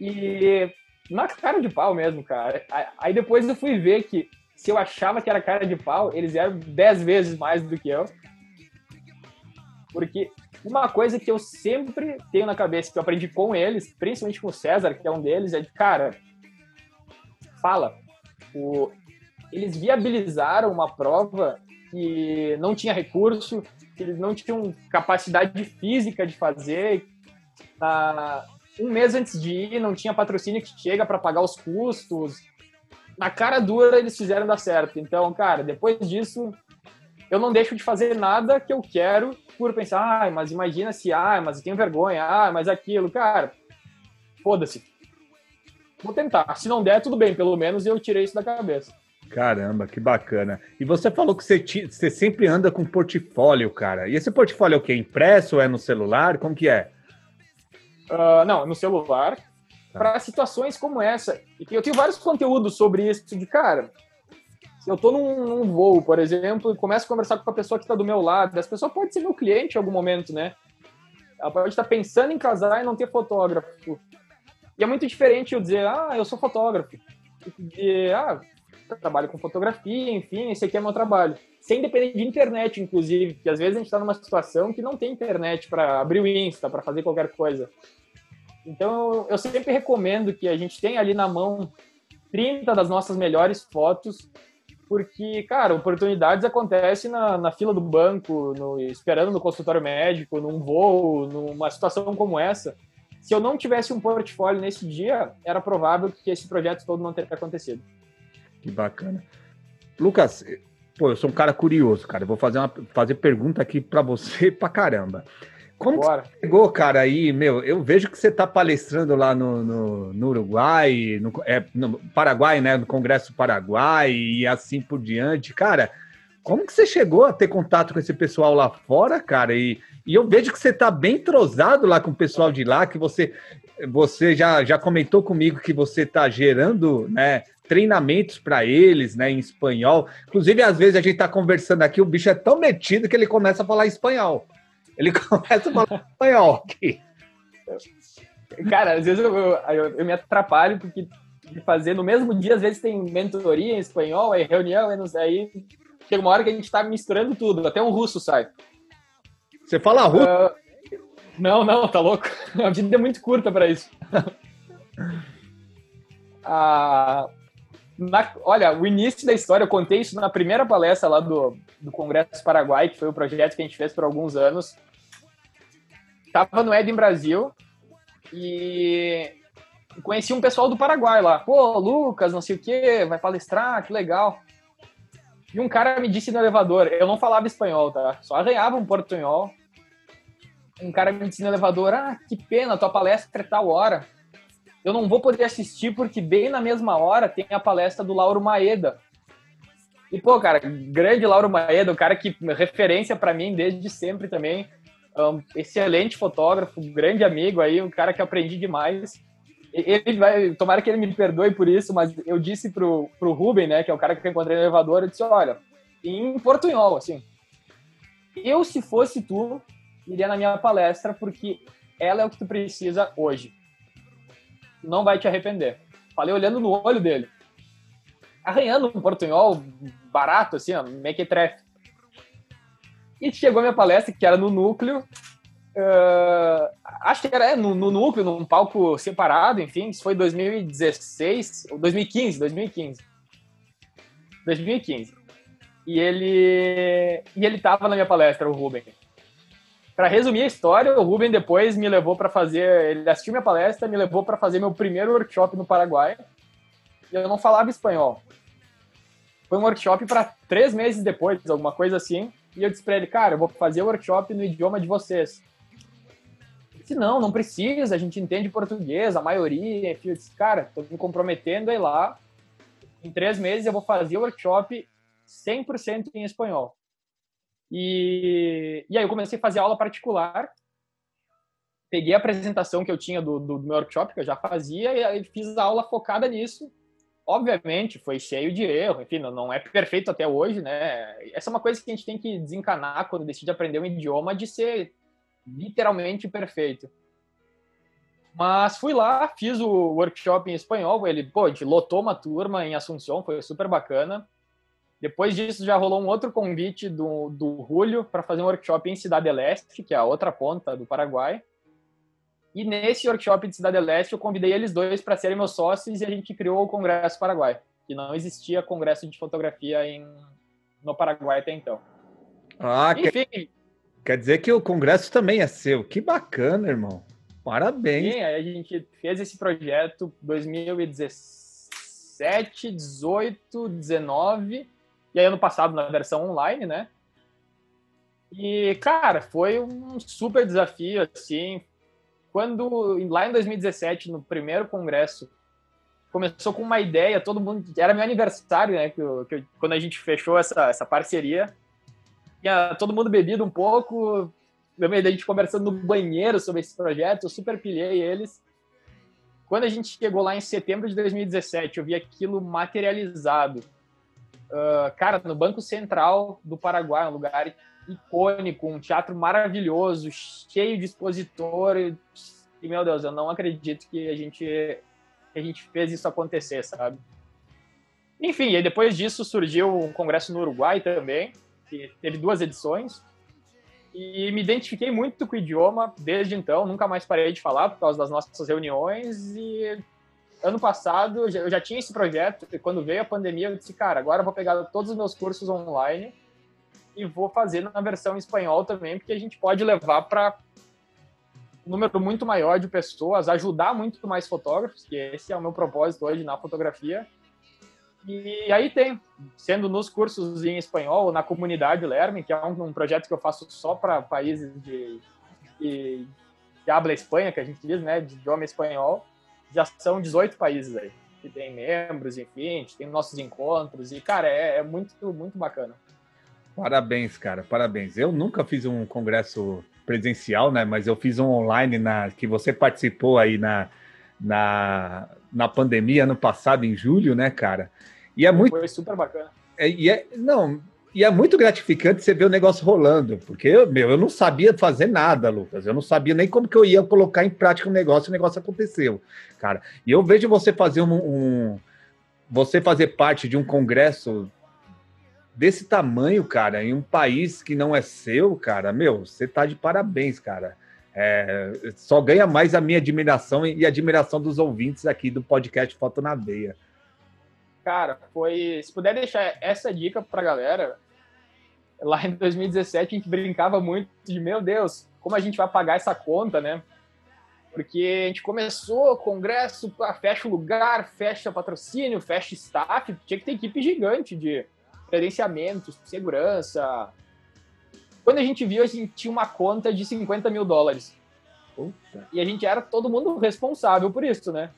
E na cara de pau mesmo, cara. Aí depois eu fui ver que se eu achava que era cara de pau, eles eram dez vezes mais do que eu. Porque uma coisa que eu sempre tenho na cabeça, que eu aprendi com eles, principalmente com o César, que é um deles, é de, cara, fala. O, eles viabilizaram uma prova que não tinha recurso, que eles não tinham capacidade física de fazer. Um mês antes de ir, não tinha patrocínio que chega para pagar os custos. Na cara dura, eles fizeram dar certo. Então, cara, depois disso, eu não deixo de fazer nada que eu quero por pensar, ah, mas imagina se, ah, mas eu tenho vergonha, ah, mas aquilo. Cara, foda-se. Vou tentar. Se não der, tudo bem, pelo menos eu tirei isso da cabeça. Caramba, que bacana. E você falou que você, te, você sempre anda com portfólio, cara. E esse portfólio é o quê? Impresso é no celular? Como que é? Uh, não, no celular. Tá. Para situações como essa. E eu tenho vários conteúdos sobre isso. De cara, se eu estou num, num, voo, por exemplo, e começo a conversar com a pessoa que está do meu lado, essa pessoa pode ser meu cliente em algum momento, né? Ela pode estar pensando em casar e não ter fotógrafo. E é muito diferente eu dizer, ah, eu sou fotógrafo. E, ah, trabalho com fotografia, enfim, esse aqui é meu trabalho. Sem depender de internet, inclusive, porque às vezes a gente está numa situação que não tem internet para abrir o Insta, para fazer qualquer coisa. Então, eu sempre recomendo que a gente tenha ali na mão 30 das nossas melhores fotos, porque, cara, oportunidades acontecem na, na fila do banco, no, esperando no consultório médico, num voo, numa situação como essa. se eu não tivesse um portfólio nesse dia, era provável que esse projeto todo não teria acontecido. Que bacana. Lucas, pô, eu sou um cara curioso, cara. Eu vou fazer uma fazer pergunta aqui para você pra caramba. Como Bora. que você chegou, cara, aí, meu, eu vejo que você está palestrando lá no, no, no Uruguai, no, é, no Paraguai, né, no Congresso Paraguai e assim por diante. Cara, como que você chegou a ter contato com esse pessoal lá fora, cara? E, e eu vejo que você está bem entrosado lá com o pessoal de lá, que você, você já, já comentou comigo que você está gerando, né, treinamentos para eles, né, em espanhol. Inclusive, às vezes a gente está conversando aqui, o bicho é tão metido que ele começa a falar espanhol. Ele começa a falar espanhol aqui. Cara, às vezes eu, eu, eu, me atrapalho porque de fazer no mesmo dia, às vezes tem mentoria em espanhol, aí reunião, aí, aí chega uma hora que a gente tá misturando tudo, até um russo sai. Você fala russo? Uh, não, não, tá louco. A vida é muito curta para isso. ah, na, olha, o início da história, eu contei isso na primeira palestra lá do, do Congresso Paraguai, que foi o projeto que a gente fez por alguns anos. Tava no Eden Brasil e conheci um pessoal do Paraguai lá. Pô, Lucas, não sei o que, vai palestrar, que legal. E um cara me disse no elevador, eu não falava espanhol, tá? Só arranhava um portunhol. Um cara me disse no elevador, ah, que pena, tua palestra é tal hora eu não vou poder assistir porque bem na mesma hora tem a palestra do Lauro Maeda. E, pô, cara, grande Lauro Maeda, um cara que referência para mim desde sempre também. Um excelente fotógrafo, grande amigo aí, um cara que aprendi demais. Ele vai, tomara que ele me perdoe por isso, mas eu disse pro, pro Ruben, né, que é o cara que eu encontrei no elevador, eu disse, olha, em portunhol, assim, eu, se fosse tu, iria na minha palestra, porque ela é o que tu precisa hoje não vai te arrepender. Falei olhando no olho dele. Arranhando um portunhol barato, assim, ó, mequetrefe. E chegou a minha palestra, que era no núcleo. Uh, acho que era é, no, no, núcleo, num palco separado, enfim. Isso foi 2016, ou 2015, 2015. 2015. E ele, e ele tava na minha palestra, o Ruben. Para resumir a história, o Ruben depois me levou para fazer. Ele assistiu minha palestra, me levou para fazer meu primeiro workshop no Paraguai. Eu não falava espanhol. Foi um workshop para três meses depois, alguma coisa assim. E eu disse para ele, cara, eu vou fazer o workshop no idioma de vocês. Ele disse, não, não precisa, a gente entende português, a maioria. Eu disse, cara, tô me comprometendo a ir lá. Em três meses eu vou fazer o workshop 100% em espanhol. E, e aí eu comecei a fazer aula particular. Peguei a apresentação que eu tinha do, do, do meu workshop, que eu já fazia, e aí fiz a aula focada nisso. Obviamente, foi cheio de erro, enfim, não, não é perfeito até hoje, né? Essa é uma coisa que a gente tem que desencanar quando decide aprender um idioma, de ser literalmente perfeito. Mas fui lá, fiz o workshop em espanhol, ele, pô, a gente lotou uma turma em Assunção, foi super bacana. Depois disso, já rolou um outro convite do, do Julio para fazer um workshop em Cidade Leste, que é a outra ponta do Paraguai. E nesse workshop de Cidade Leste, eu convidei eles dois para serem meus sócios e a gente criou o Congresso Paraguai, que não existia congresso de fotografia em, no Paraguai até então. Ah, Enfim, quer, quer dizer que o congresso também é seu. Que bacana, irmão. Parabéns. Sim, aí a gente fez esse projeto 2017, 18, 19 e aí ano passado na versão online, né? E, cara, foi um super desafio, assim. Quando, lá em 2017, no primeiro congresso, começou com uma ideia, todo mundo. Era meu aniversário, né? Que, eu, que eu, quando a gente fechou essa, essa parceria. Tinha todo mundo bebido um pouco. Lembro da gente conversando no banheiro sobre esse projeto, eu super pilhei eles. Quando a gente chegou lá em setembro de 2017, eu vi aquilo materializado uh, cara, no Banco Central do Paraguai, um lugar icônico, um teatro maravilhoso, cheio de expositores. E, meu Deus, eu não acredito que a gente, que a gente fez isso acontecer, sabe? Enfim, e depois disso surgiu um congresso no Uruguai também, que teve duas edições. E me identifiquei muito com o idioma desde então, nunca mais parei de falar por causa das nossas reuniões e ano passado eu já tinha esse projeto e quando veio a pandemia eu disse, cara, agora eu vou pegar todos os meus cursos online e vou fazer na versão em espanhol também, porque a gente pode levar para um número muito maior de pessoas, ajudar muito mais fotógrafos, que esse é o meu propósito hoje na fotografia. E aí tem, sendo nos cursos em espanhol, na comunidade Lerme, que é um, um projeto que eu faço só para países de, de, de habla Espanha, que a gente diz, né, de idioma espanhol, já são 18 países aí, que tem membros, enfim, tem nossos encontros, e, cara, é, é muito, muito bacana. Parabéns, cara, parabéns. Eu nunca fiz um congresso presencial, né? Mas eu fiz um online na que você participou aí na, na, na pandemia ano passado, em julho, né, cara? E é muito. Foi super bacana. É, e é, não, e é muito gratificante você ver o negócio rolando, porque, meu, eu não sabia fazer nada, Lucas. Eu não sabia nem como que eu ia colocar em prática o um negócio, o negócio aconteceu, cara. E eu vejo você fazer um, um você fazer parte de um congresso desse tamanho, cara, em um país que não é seu, cara, meu, você tá de parabéns, cara. É, só ganha mais a minha admiração e a admiração dos ouvintes aqui do podcast Foto na Veia. Cara, foi. Se puder deixar essa dica pra galera, lá em 2017 a gente brincava muito de meu Deus, como a gente vai pagar essa conta, né? Porque a gente começou congresso, fecha o lugar, fecha patrocínio, fecha staff, tinha que ter equipe gigante de credenciamento, segurança. Quando a gente viu, a gente tinha uma conta de 50 mil dólares. Puta. E a gente era todo mundo responsável por isso, né?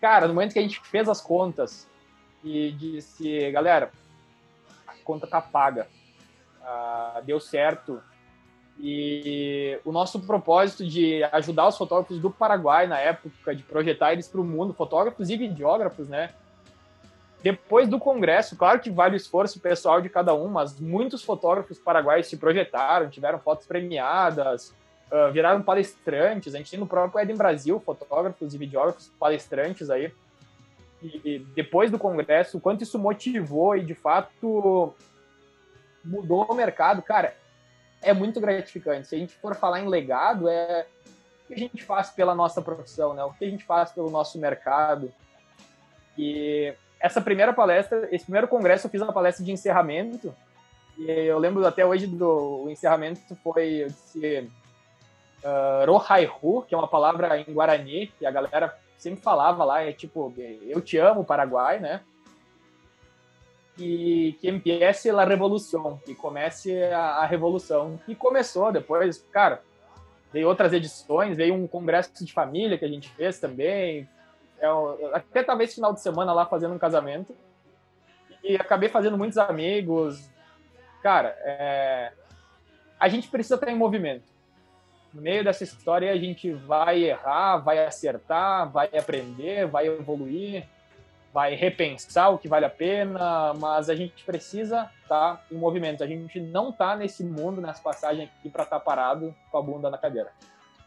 Cara, no momento que a gente fez as contas e disse, galera, conta tá paga, uh, deu certo. E o nosso propósito de ajudar os fotógrafos do Paraguai na época, de projetar eles para o mundo, fotógrafos e videógrafos, né? Depois do congresso, claro que vale o esforço pessoal de cada um, mas muitos fotógrafos paraguaios se projetaram, tiveram fotos premiadas, uh, viraram palestrantes. A gente tem no próprio Eden Brasil fotógrafos e videógrafos palestrantes aí. Depois do congresso, o quanto isso motivou e de fato mudou o mercado, cara, é muito gratificante. Se a gente for falar em legado, é o que a gente faz pela nossa profissão, né? O que a gente faz pelo nosso mercado. E essa primeira palestra, esse primeiro congresso, eu fiz uma palestra de encerramento. E eu lembro até hoje do encerramento foi, eu disse, uh, Rohaihu, que é uma palavra em Guarani, que a galera sempre falava lá, é tipo, eu te amo, Paraguai, né? E que empiece a revolução, que comece a, a revolução. E começou depois, cara, veio outras edições, veio um congresso de família que a gente fez também, eu, é até talvez final de semana lá fazendo um casamento. E acabei fazendo muitos amigos. Cara, é, a gente precisa estar em movimento. No meio dessa história, a gente vai errar, vai acertar, vai aprender, vai evoluir, vai repensar o que vale a pena, mas a gente precisa estar em movimento. A gente não está nesse mundo, nessa passagem aqui, para estar tá parado com a bunda na cadeira.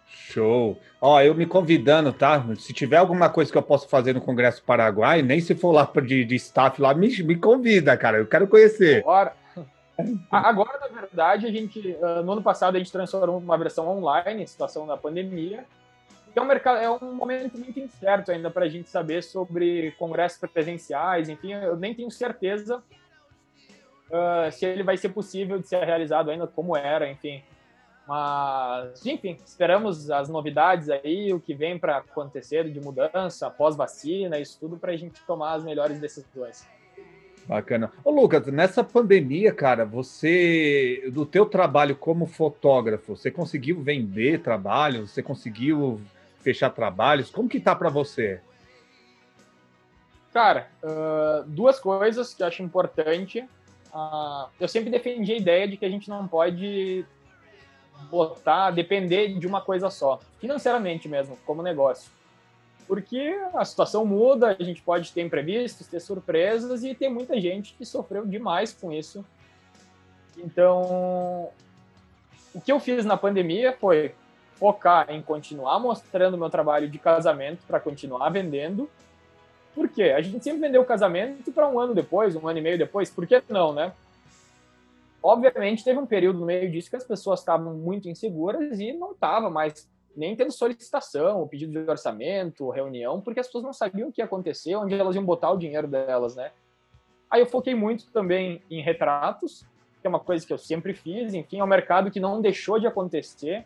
Show. Ó, eu me convidando, tá? Se tiver alguma coisa que eu possa fazer no Congresso Paraguai, nem se for lá de, de staff lá, me, me convida, cara. Eu quero conhecer. Agora, agora, na verdade, a gente, ah, no ano passado, a gente transformou uma versão online, situação da pandemia. É um, mercado, é um momento muito incerto ainda para a gente saber sobre congressos presenciais, enfim, eu nem tenho certeza uh, se ele vai ser possível de ser realizado ainda como era, enfim. Mas, enfim, esperamos as novidades aí, o que vem para acontecer de mudança, pós-vacina, isso tudo para a gente tomar as melhores decisões. Bacana. Ô, Lucas, nessa pandemia, cara, você, do teu trabalho como fotógrafo, você conseguiu vender trabalhos? Você conseguiu fechar trabalhos? Como que tá para você? Cara, uh, duas coisas que eu acho importante. Uh, eu sempre defendi a ideia de que a gente não pode botar, depender de uma coisa só, financeiramente mesmo, como negócio. Porque a situação muda, a gente pode ter imprevistos, ter surpresas e tem muita gente que sofreu demais com isso. Então, o que eu fiz na pandemia foi focar em continuar mostrando meu trabalho de casamento para continuar vendendo. Por quê? A gente sempre vendeu o casamento para um ano depois, um ano e meio depois. Por que não, né? Obviamente, teve um período no meio disso que as pessoas estavam muito inseguras e não estava mais nem tendo solicitação, pedido de orçamento, reunião, porque as pessoas não sabiam o que ia acontecer, onde elas iam botar o dinheiro delas, né? Aí eu foquei muito também em retratos, que é uma coisa que eu sempre fiz, enfim, é um mercado que não deixou de acontecer.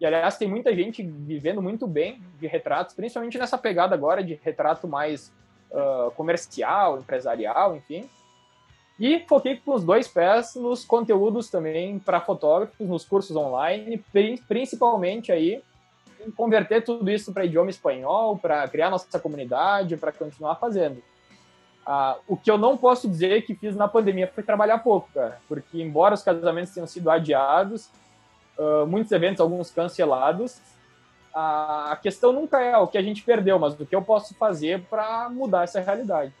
E, aliás, tem muita gente vivendo muito bem de retratos, principalmente nessa pegada agora de retrato mais uh, comercial, empresarial, enfim. E foquei com os dois pés nos conteúdos também para fotógrafos, nos cursos online, principalmente aí converter tudo isso para idioma espanhol, para criar nossa comunidade, para continuar fazendo. Ah, o que eu não posso dizer que fiz na pandemia foi trabalhar pouco, cara, porque embora os casamentos tenham sido adiados, uh, muitos eventos, alguns cancelados, a questão nunca é o que a gente perdeu, mas o que eu posso fazer para mudar essa realidade.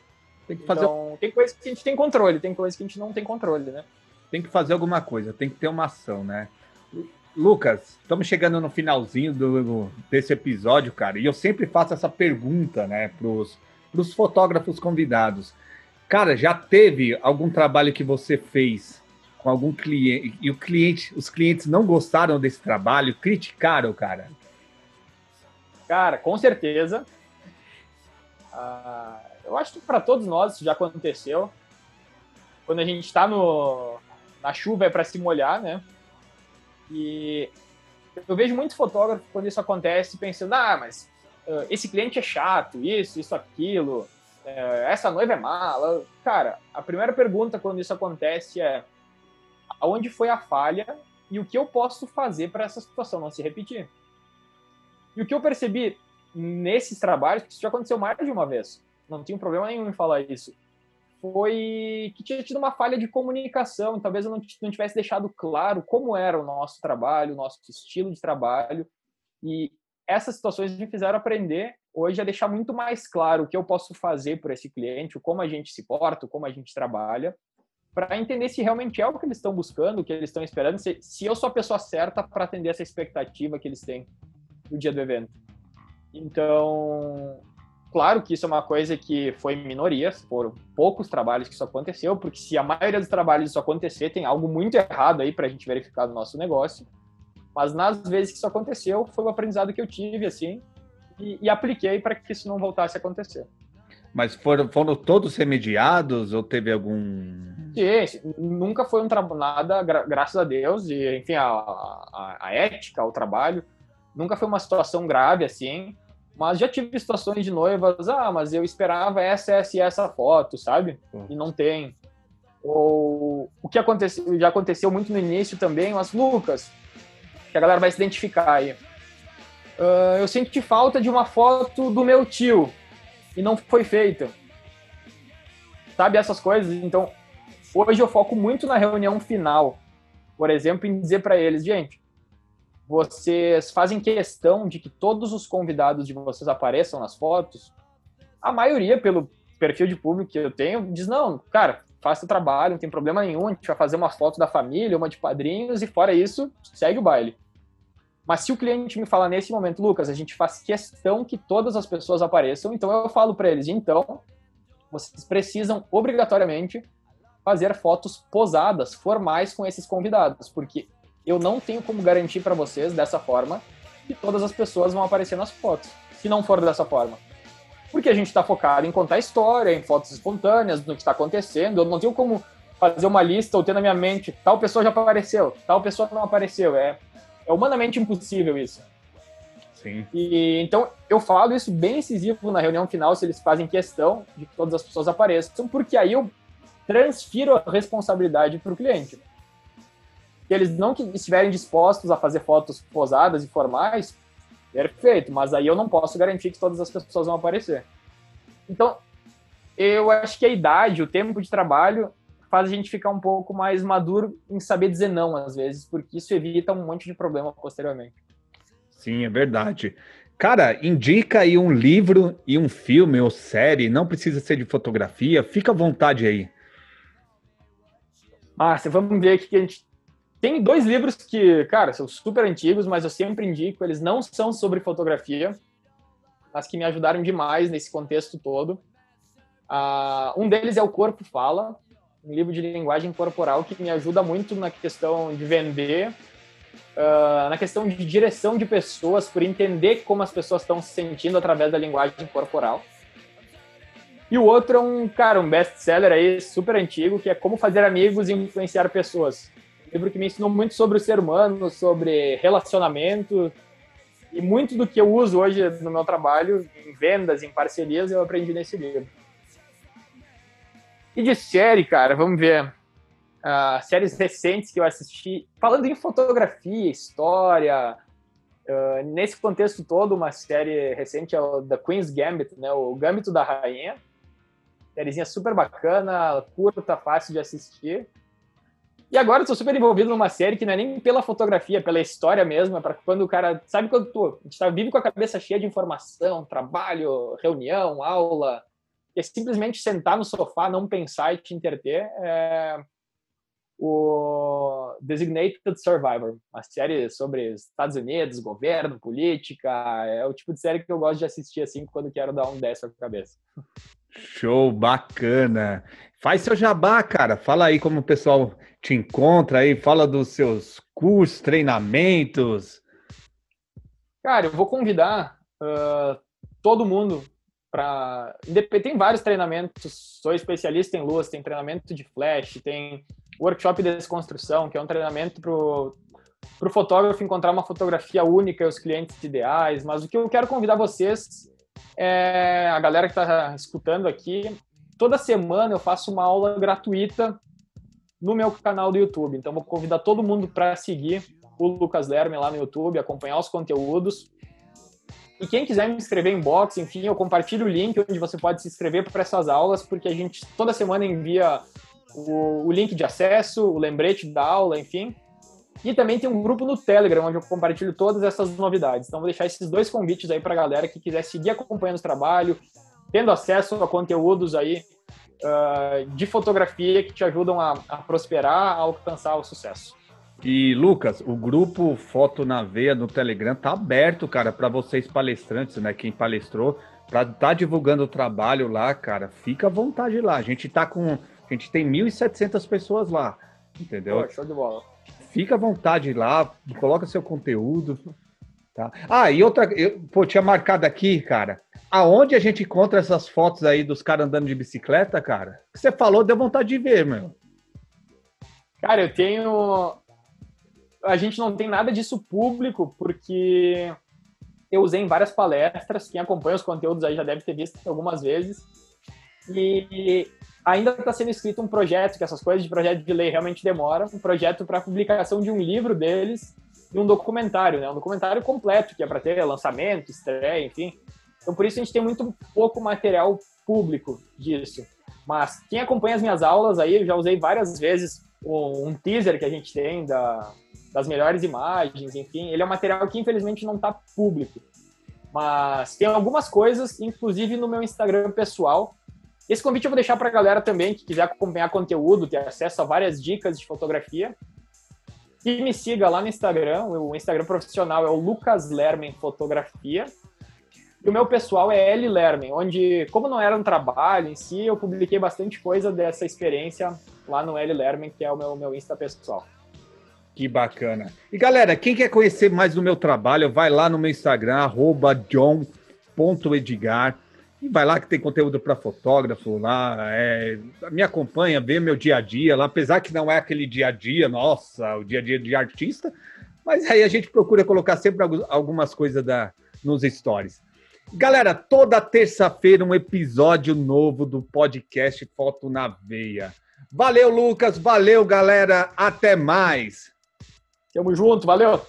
Tem que fazer. Então, tem coisas que a gente tem controle, tem coisas que a gente não tem controle, né? Tem que fazer alguma coisa, tem que ter uma ação, né? Lucas, estamos chegando no finalzinho do, desse episódio, cara, e eu sempre faço essa pergunta, né, pros, pros fotógrafos convidados. Cara, já teve algum trabalho que você fez com algum cliente e o cliente, os clientes não gostaram desse trabalho, criticaram, cara? Cara, com certeza. Ah, eu acho que para todos nós isso já aconteceu. Quando a gente está na chuva é para se molhar, né? E eu vejo muitos fotógrafos quando isso acontece pensando, ah, mas uh, esse cliente é chato, isso, isso, aquilo, uh, essa noiva é mala. Cara, a primeira pergunta quando isso acontece é aonde foi a falha e o que eu posso fazer para essa situação não se repetir. E o que eu percebi nesses trabalhos, que isso já aconteceu mais de uma vez, não tinha problema nenhum em falar isso, foi que tinha tido uma falha de comunicação. Talvez eu não, tivesse deixado claro como era o nosso trabalho, o nosso estilo de trabalho. E essas situações me fizeram aprender hoje a deixar muito mais claro o que eu posso fazer por esse cliente, como a gente se porta, como a gente trabalha, para entender se realmente é o que eles estão buscando, o que eles estão esperando, se, se eu sou a pessoa certa para atender essa expectativa que eles têm no dia do evento. Então, claro que isso é uma coisa que foi minoria, foram poucos trabalhos que isso aconteceu, porque se a maioria dos trabalhos isso acontecer, tem algo muito errado aí para a gente verificar no nosso negócio. Mas nas vezes que isso aconteceu, foi o aprendizado que eu tive, assim, e, e apliquei para que isso não voltasse a acontecer. Mas foram, foram todos remediados ou teve algum. Sim, nunca foi um trabalho, nada, gra graças a Deus, e enfim, a, a, a ética, o trabalho, nunca foi uma situação grave assim. Mas já tive situações de noivas, ah, mas eu esperava essa, essa e essa foto, sabe? E não tem. Ou o que aconteceu, já aconteceu muito no início também, mas Lucas, que a galera vai se identificar aí. Uh, eu senti falta de uma foto do meu tio e não foi feita. Sabe essas coisas? Então, hoje eu foco muito na reunião final. Por exemplo, em dizer para eles, gente, vocês fazem questão de que todos os convidados de vocês apareçam nas fotos, a maioria, pelo perfil de público que eu tenho, diz: não, cara, faça o trabalho, não tem problema nenhum, a gente vai fazer uma foto da família, uma de padrinhos, e fora isso, segue o baile. Mas se o cliente me falar nesse momento, Lucas, a gente faz questão que todas as pessoas apareçam, então eu falo para eles: então, vocês precisam obrigatoriamente fazer fotos posadas, formais com esses convidados, porque eu não tenho como garantir para vocês dessa forma que todas as pessoas vão aparecer nas fotos, se não for dessa forma. Porque a gente está focado em contar história, em fotos espontâneas, no que está acontecendo. Eu não tenho como fazer uma lista ou ter na minha mente tal pessoa já apareceu, tal pessoa não apareceu. É, é humanamente impossível isso. Sim. E, então, eu falo isso bem incisivo na reunião final, se eles fazem questão de que todas as pessoas apareçam, porque aí eu transfiro a responsabilidade para o cliente que eles não estiverem dispostos a fazer fotos posadas e formais, perfeito, mas aí eu não posso garantir que todas as pessoas vão aparecer. Então, eu acho que a idade, o tempo de trabalho faz a gente ficar um pouco mais maduro em saber dizer não às vezes, porque isso evita um monte de problema posteriormente. Sim, é verdade. Cara, indica aí um livro e um filme ou série, não precisa ser de fotografia, fica à vontade aí. Márcia, vamos ver aqui que a gente tem dois livros que, cara, são super antigos, mas eu sempre indico, eles não são sobre fotografia, mas que me ajudaram demais nesse contexto todo. Uh, um deles é O Corpo Fala, um livro de linguagem corporal que me ajuda muito na questão de vender, uh, na questão de direção de pessoas, por entender como as pessoas estão se sentindo através da linguagem corporal. E o outro é um, cara, um best-seller aí super antigo, que é Como Fazer Amigos e Influenciar Pessoas livro que me ensinou muito sobre o ser humano, sobre relacionamento, e muito do que eu uso hoje no meu trabalho, em vendas, em parcerias, eu aprendi nesse livro. E de série, cara, vamos ver. Uh, séries recentes que eu assisti, falando em fotografia, história, uh, nesse contexto todo, uma série recente é o The Queen's Gambit, né, o Gambito da Rainha. Sériezinha super bacana, curta, fácil de assistir. E agora eu tô super envolvido numa série que não é nem pela fotografia, pela história mesmo, é para quando o cara. Sabe quando tu, a gente tá vivo com a cabeça cheia de informação, trabalho, reunião, aula, e é simplesmente sentar no sofá, não pensar e te interter. É o Designated Survivor, uma série sobre Estados Unidos, governo, política. É o tipo de série que eu gosto de assistir assim quando quero dar um 10 na cabeça. Show, bacana. Faz seu jabá, cara. Fala aí como o pessoal te encontra aí, fala dos seus cursos, treinamentos. Cara, eu vou convidar uh, todo mundo para. Tem vários treinamentos, sou especialista em luz, tem treinamento de flash, tem workshop de desconstrução, que é um treinamento para o fotógrafo encontrar uma fotografia única e os clientes ideais. Mas o que eu quero convidar vocês, é, a galera que está escutando aqui, toda semana eu faço uma aula gratuita no meu canal do YouTube. Então vou convidar todo mundo para seguir o Lucas Lerme lá no YouTube, acompanhar os conteúdos. E quem quiser me inscrever em box, enfim, eu compartilho o link onde você pode se inscrever para essas aulas, porque a gente toda semana envia o, o link de acesso, o lembrete da aula, enfim. E também tem um grupo no Telegram, onde eu compartilho todas essas novidades. Então, vou deixar esses dois convites aí para a galera que quiser seguir acompanhando o trabalho, tendo acesso a conteúdos aí uh, de fotografia que te ajudam a, a, prosperar, a alcançar o sucesso. E, Lucas, o grupo Foto na Veia no Telegram tá aberto, cara, para vocês palestrantes, né? Quem palestrou, para estar tá divulgando o trabalho lá, cara, fica à vontade lá. A gente tá com a gente tem 1.700 pessoas lá, entendeu? Pô, show de bola. Fica à vontade lá, coloca seu conteúdo. Tá? Ah, e outra, eu, pô, tinha marcado aqui, cara, aonde a gente encontra essas fotos aí dos caras andando de bicicleta, cara? Você falou, deu vontade de ver, meu. Cara, eu tenho. A gente não tem nada disso público, porque eu usei em várias palestras. Quem acompanha os conteúdos aí já deve ter visto algumas vezes. E ainda está sendo escrito um projeto, que essas coisas de projeto de lei realmente demoram, um projeto para publicação de um livro deles e um documentário, né? Um documentário completo, que é para ter lançamento, estreia, enfim. Então, por isso a gente tem muito pouco material público disso. Mas quem acompanha as minhas aulas aí, eu já usei várias vezes um teaser que a gente tem da, das melhores imagens, enfim. Ele é um material que infelizmente não está público. Mas tem algumas coisas, inclusive no meu Instagram pessoal, esse convite eu vou deixar para a galera também que quiser acompanhar conteúdo, ter acesso a várias dicas de fotografia. E me siga lá no Instagram. O Instagram profissional é o Lucas Lermen Fotografia. E o meu pessoal é L Lermen, onde, como não era um trabalho em si, eu publiquei bastante coisa dessa experiência lá no L Lermen, que é o meu, meu Insta pessoal. Que bacana. E galera, quem quer conhecer mais do meu trabalho, vai lá no meu Instagram, arroba john.edgar. E vai lá que tem conteúdo para fotógrafo lá, é, me acompanha, vê meu dia a dia lá, apesar que não é aquele dia a dia, nossa, o dia a dia de artista, mas aí a gente procura colocar sempre algumas coisas da, nos stories. Galera, toda terça-feira um episódio novo do podcast Foto na Veia. Valeu, Lucas, valeu, galera, até mais. Tamo junto, valeu.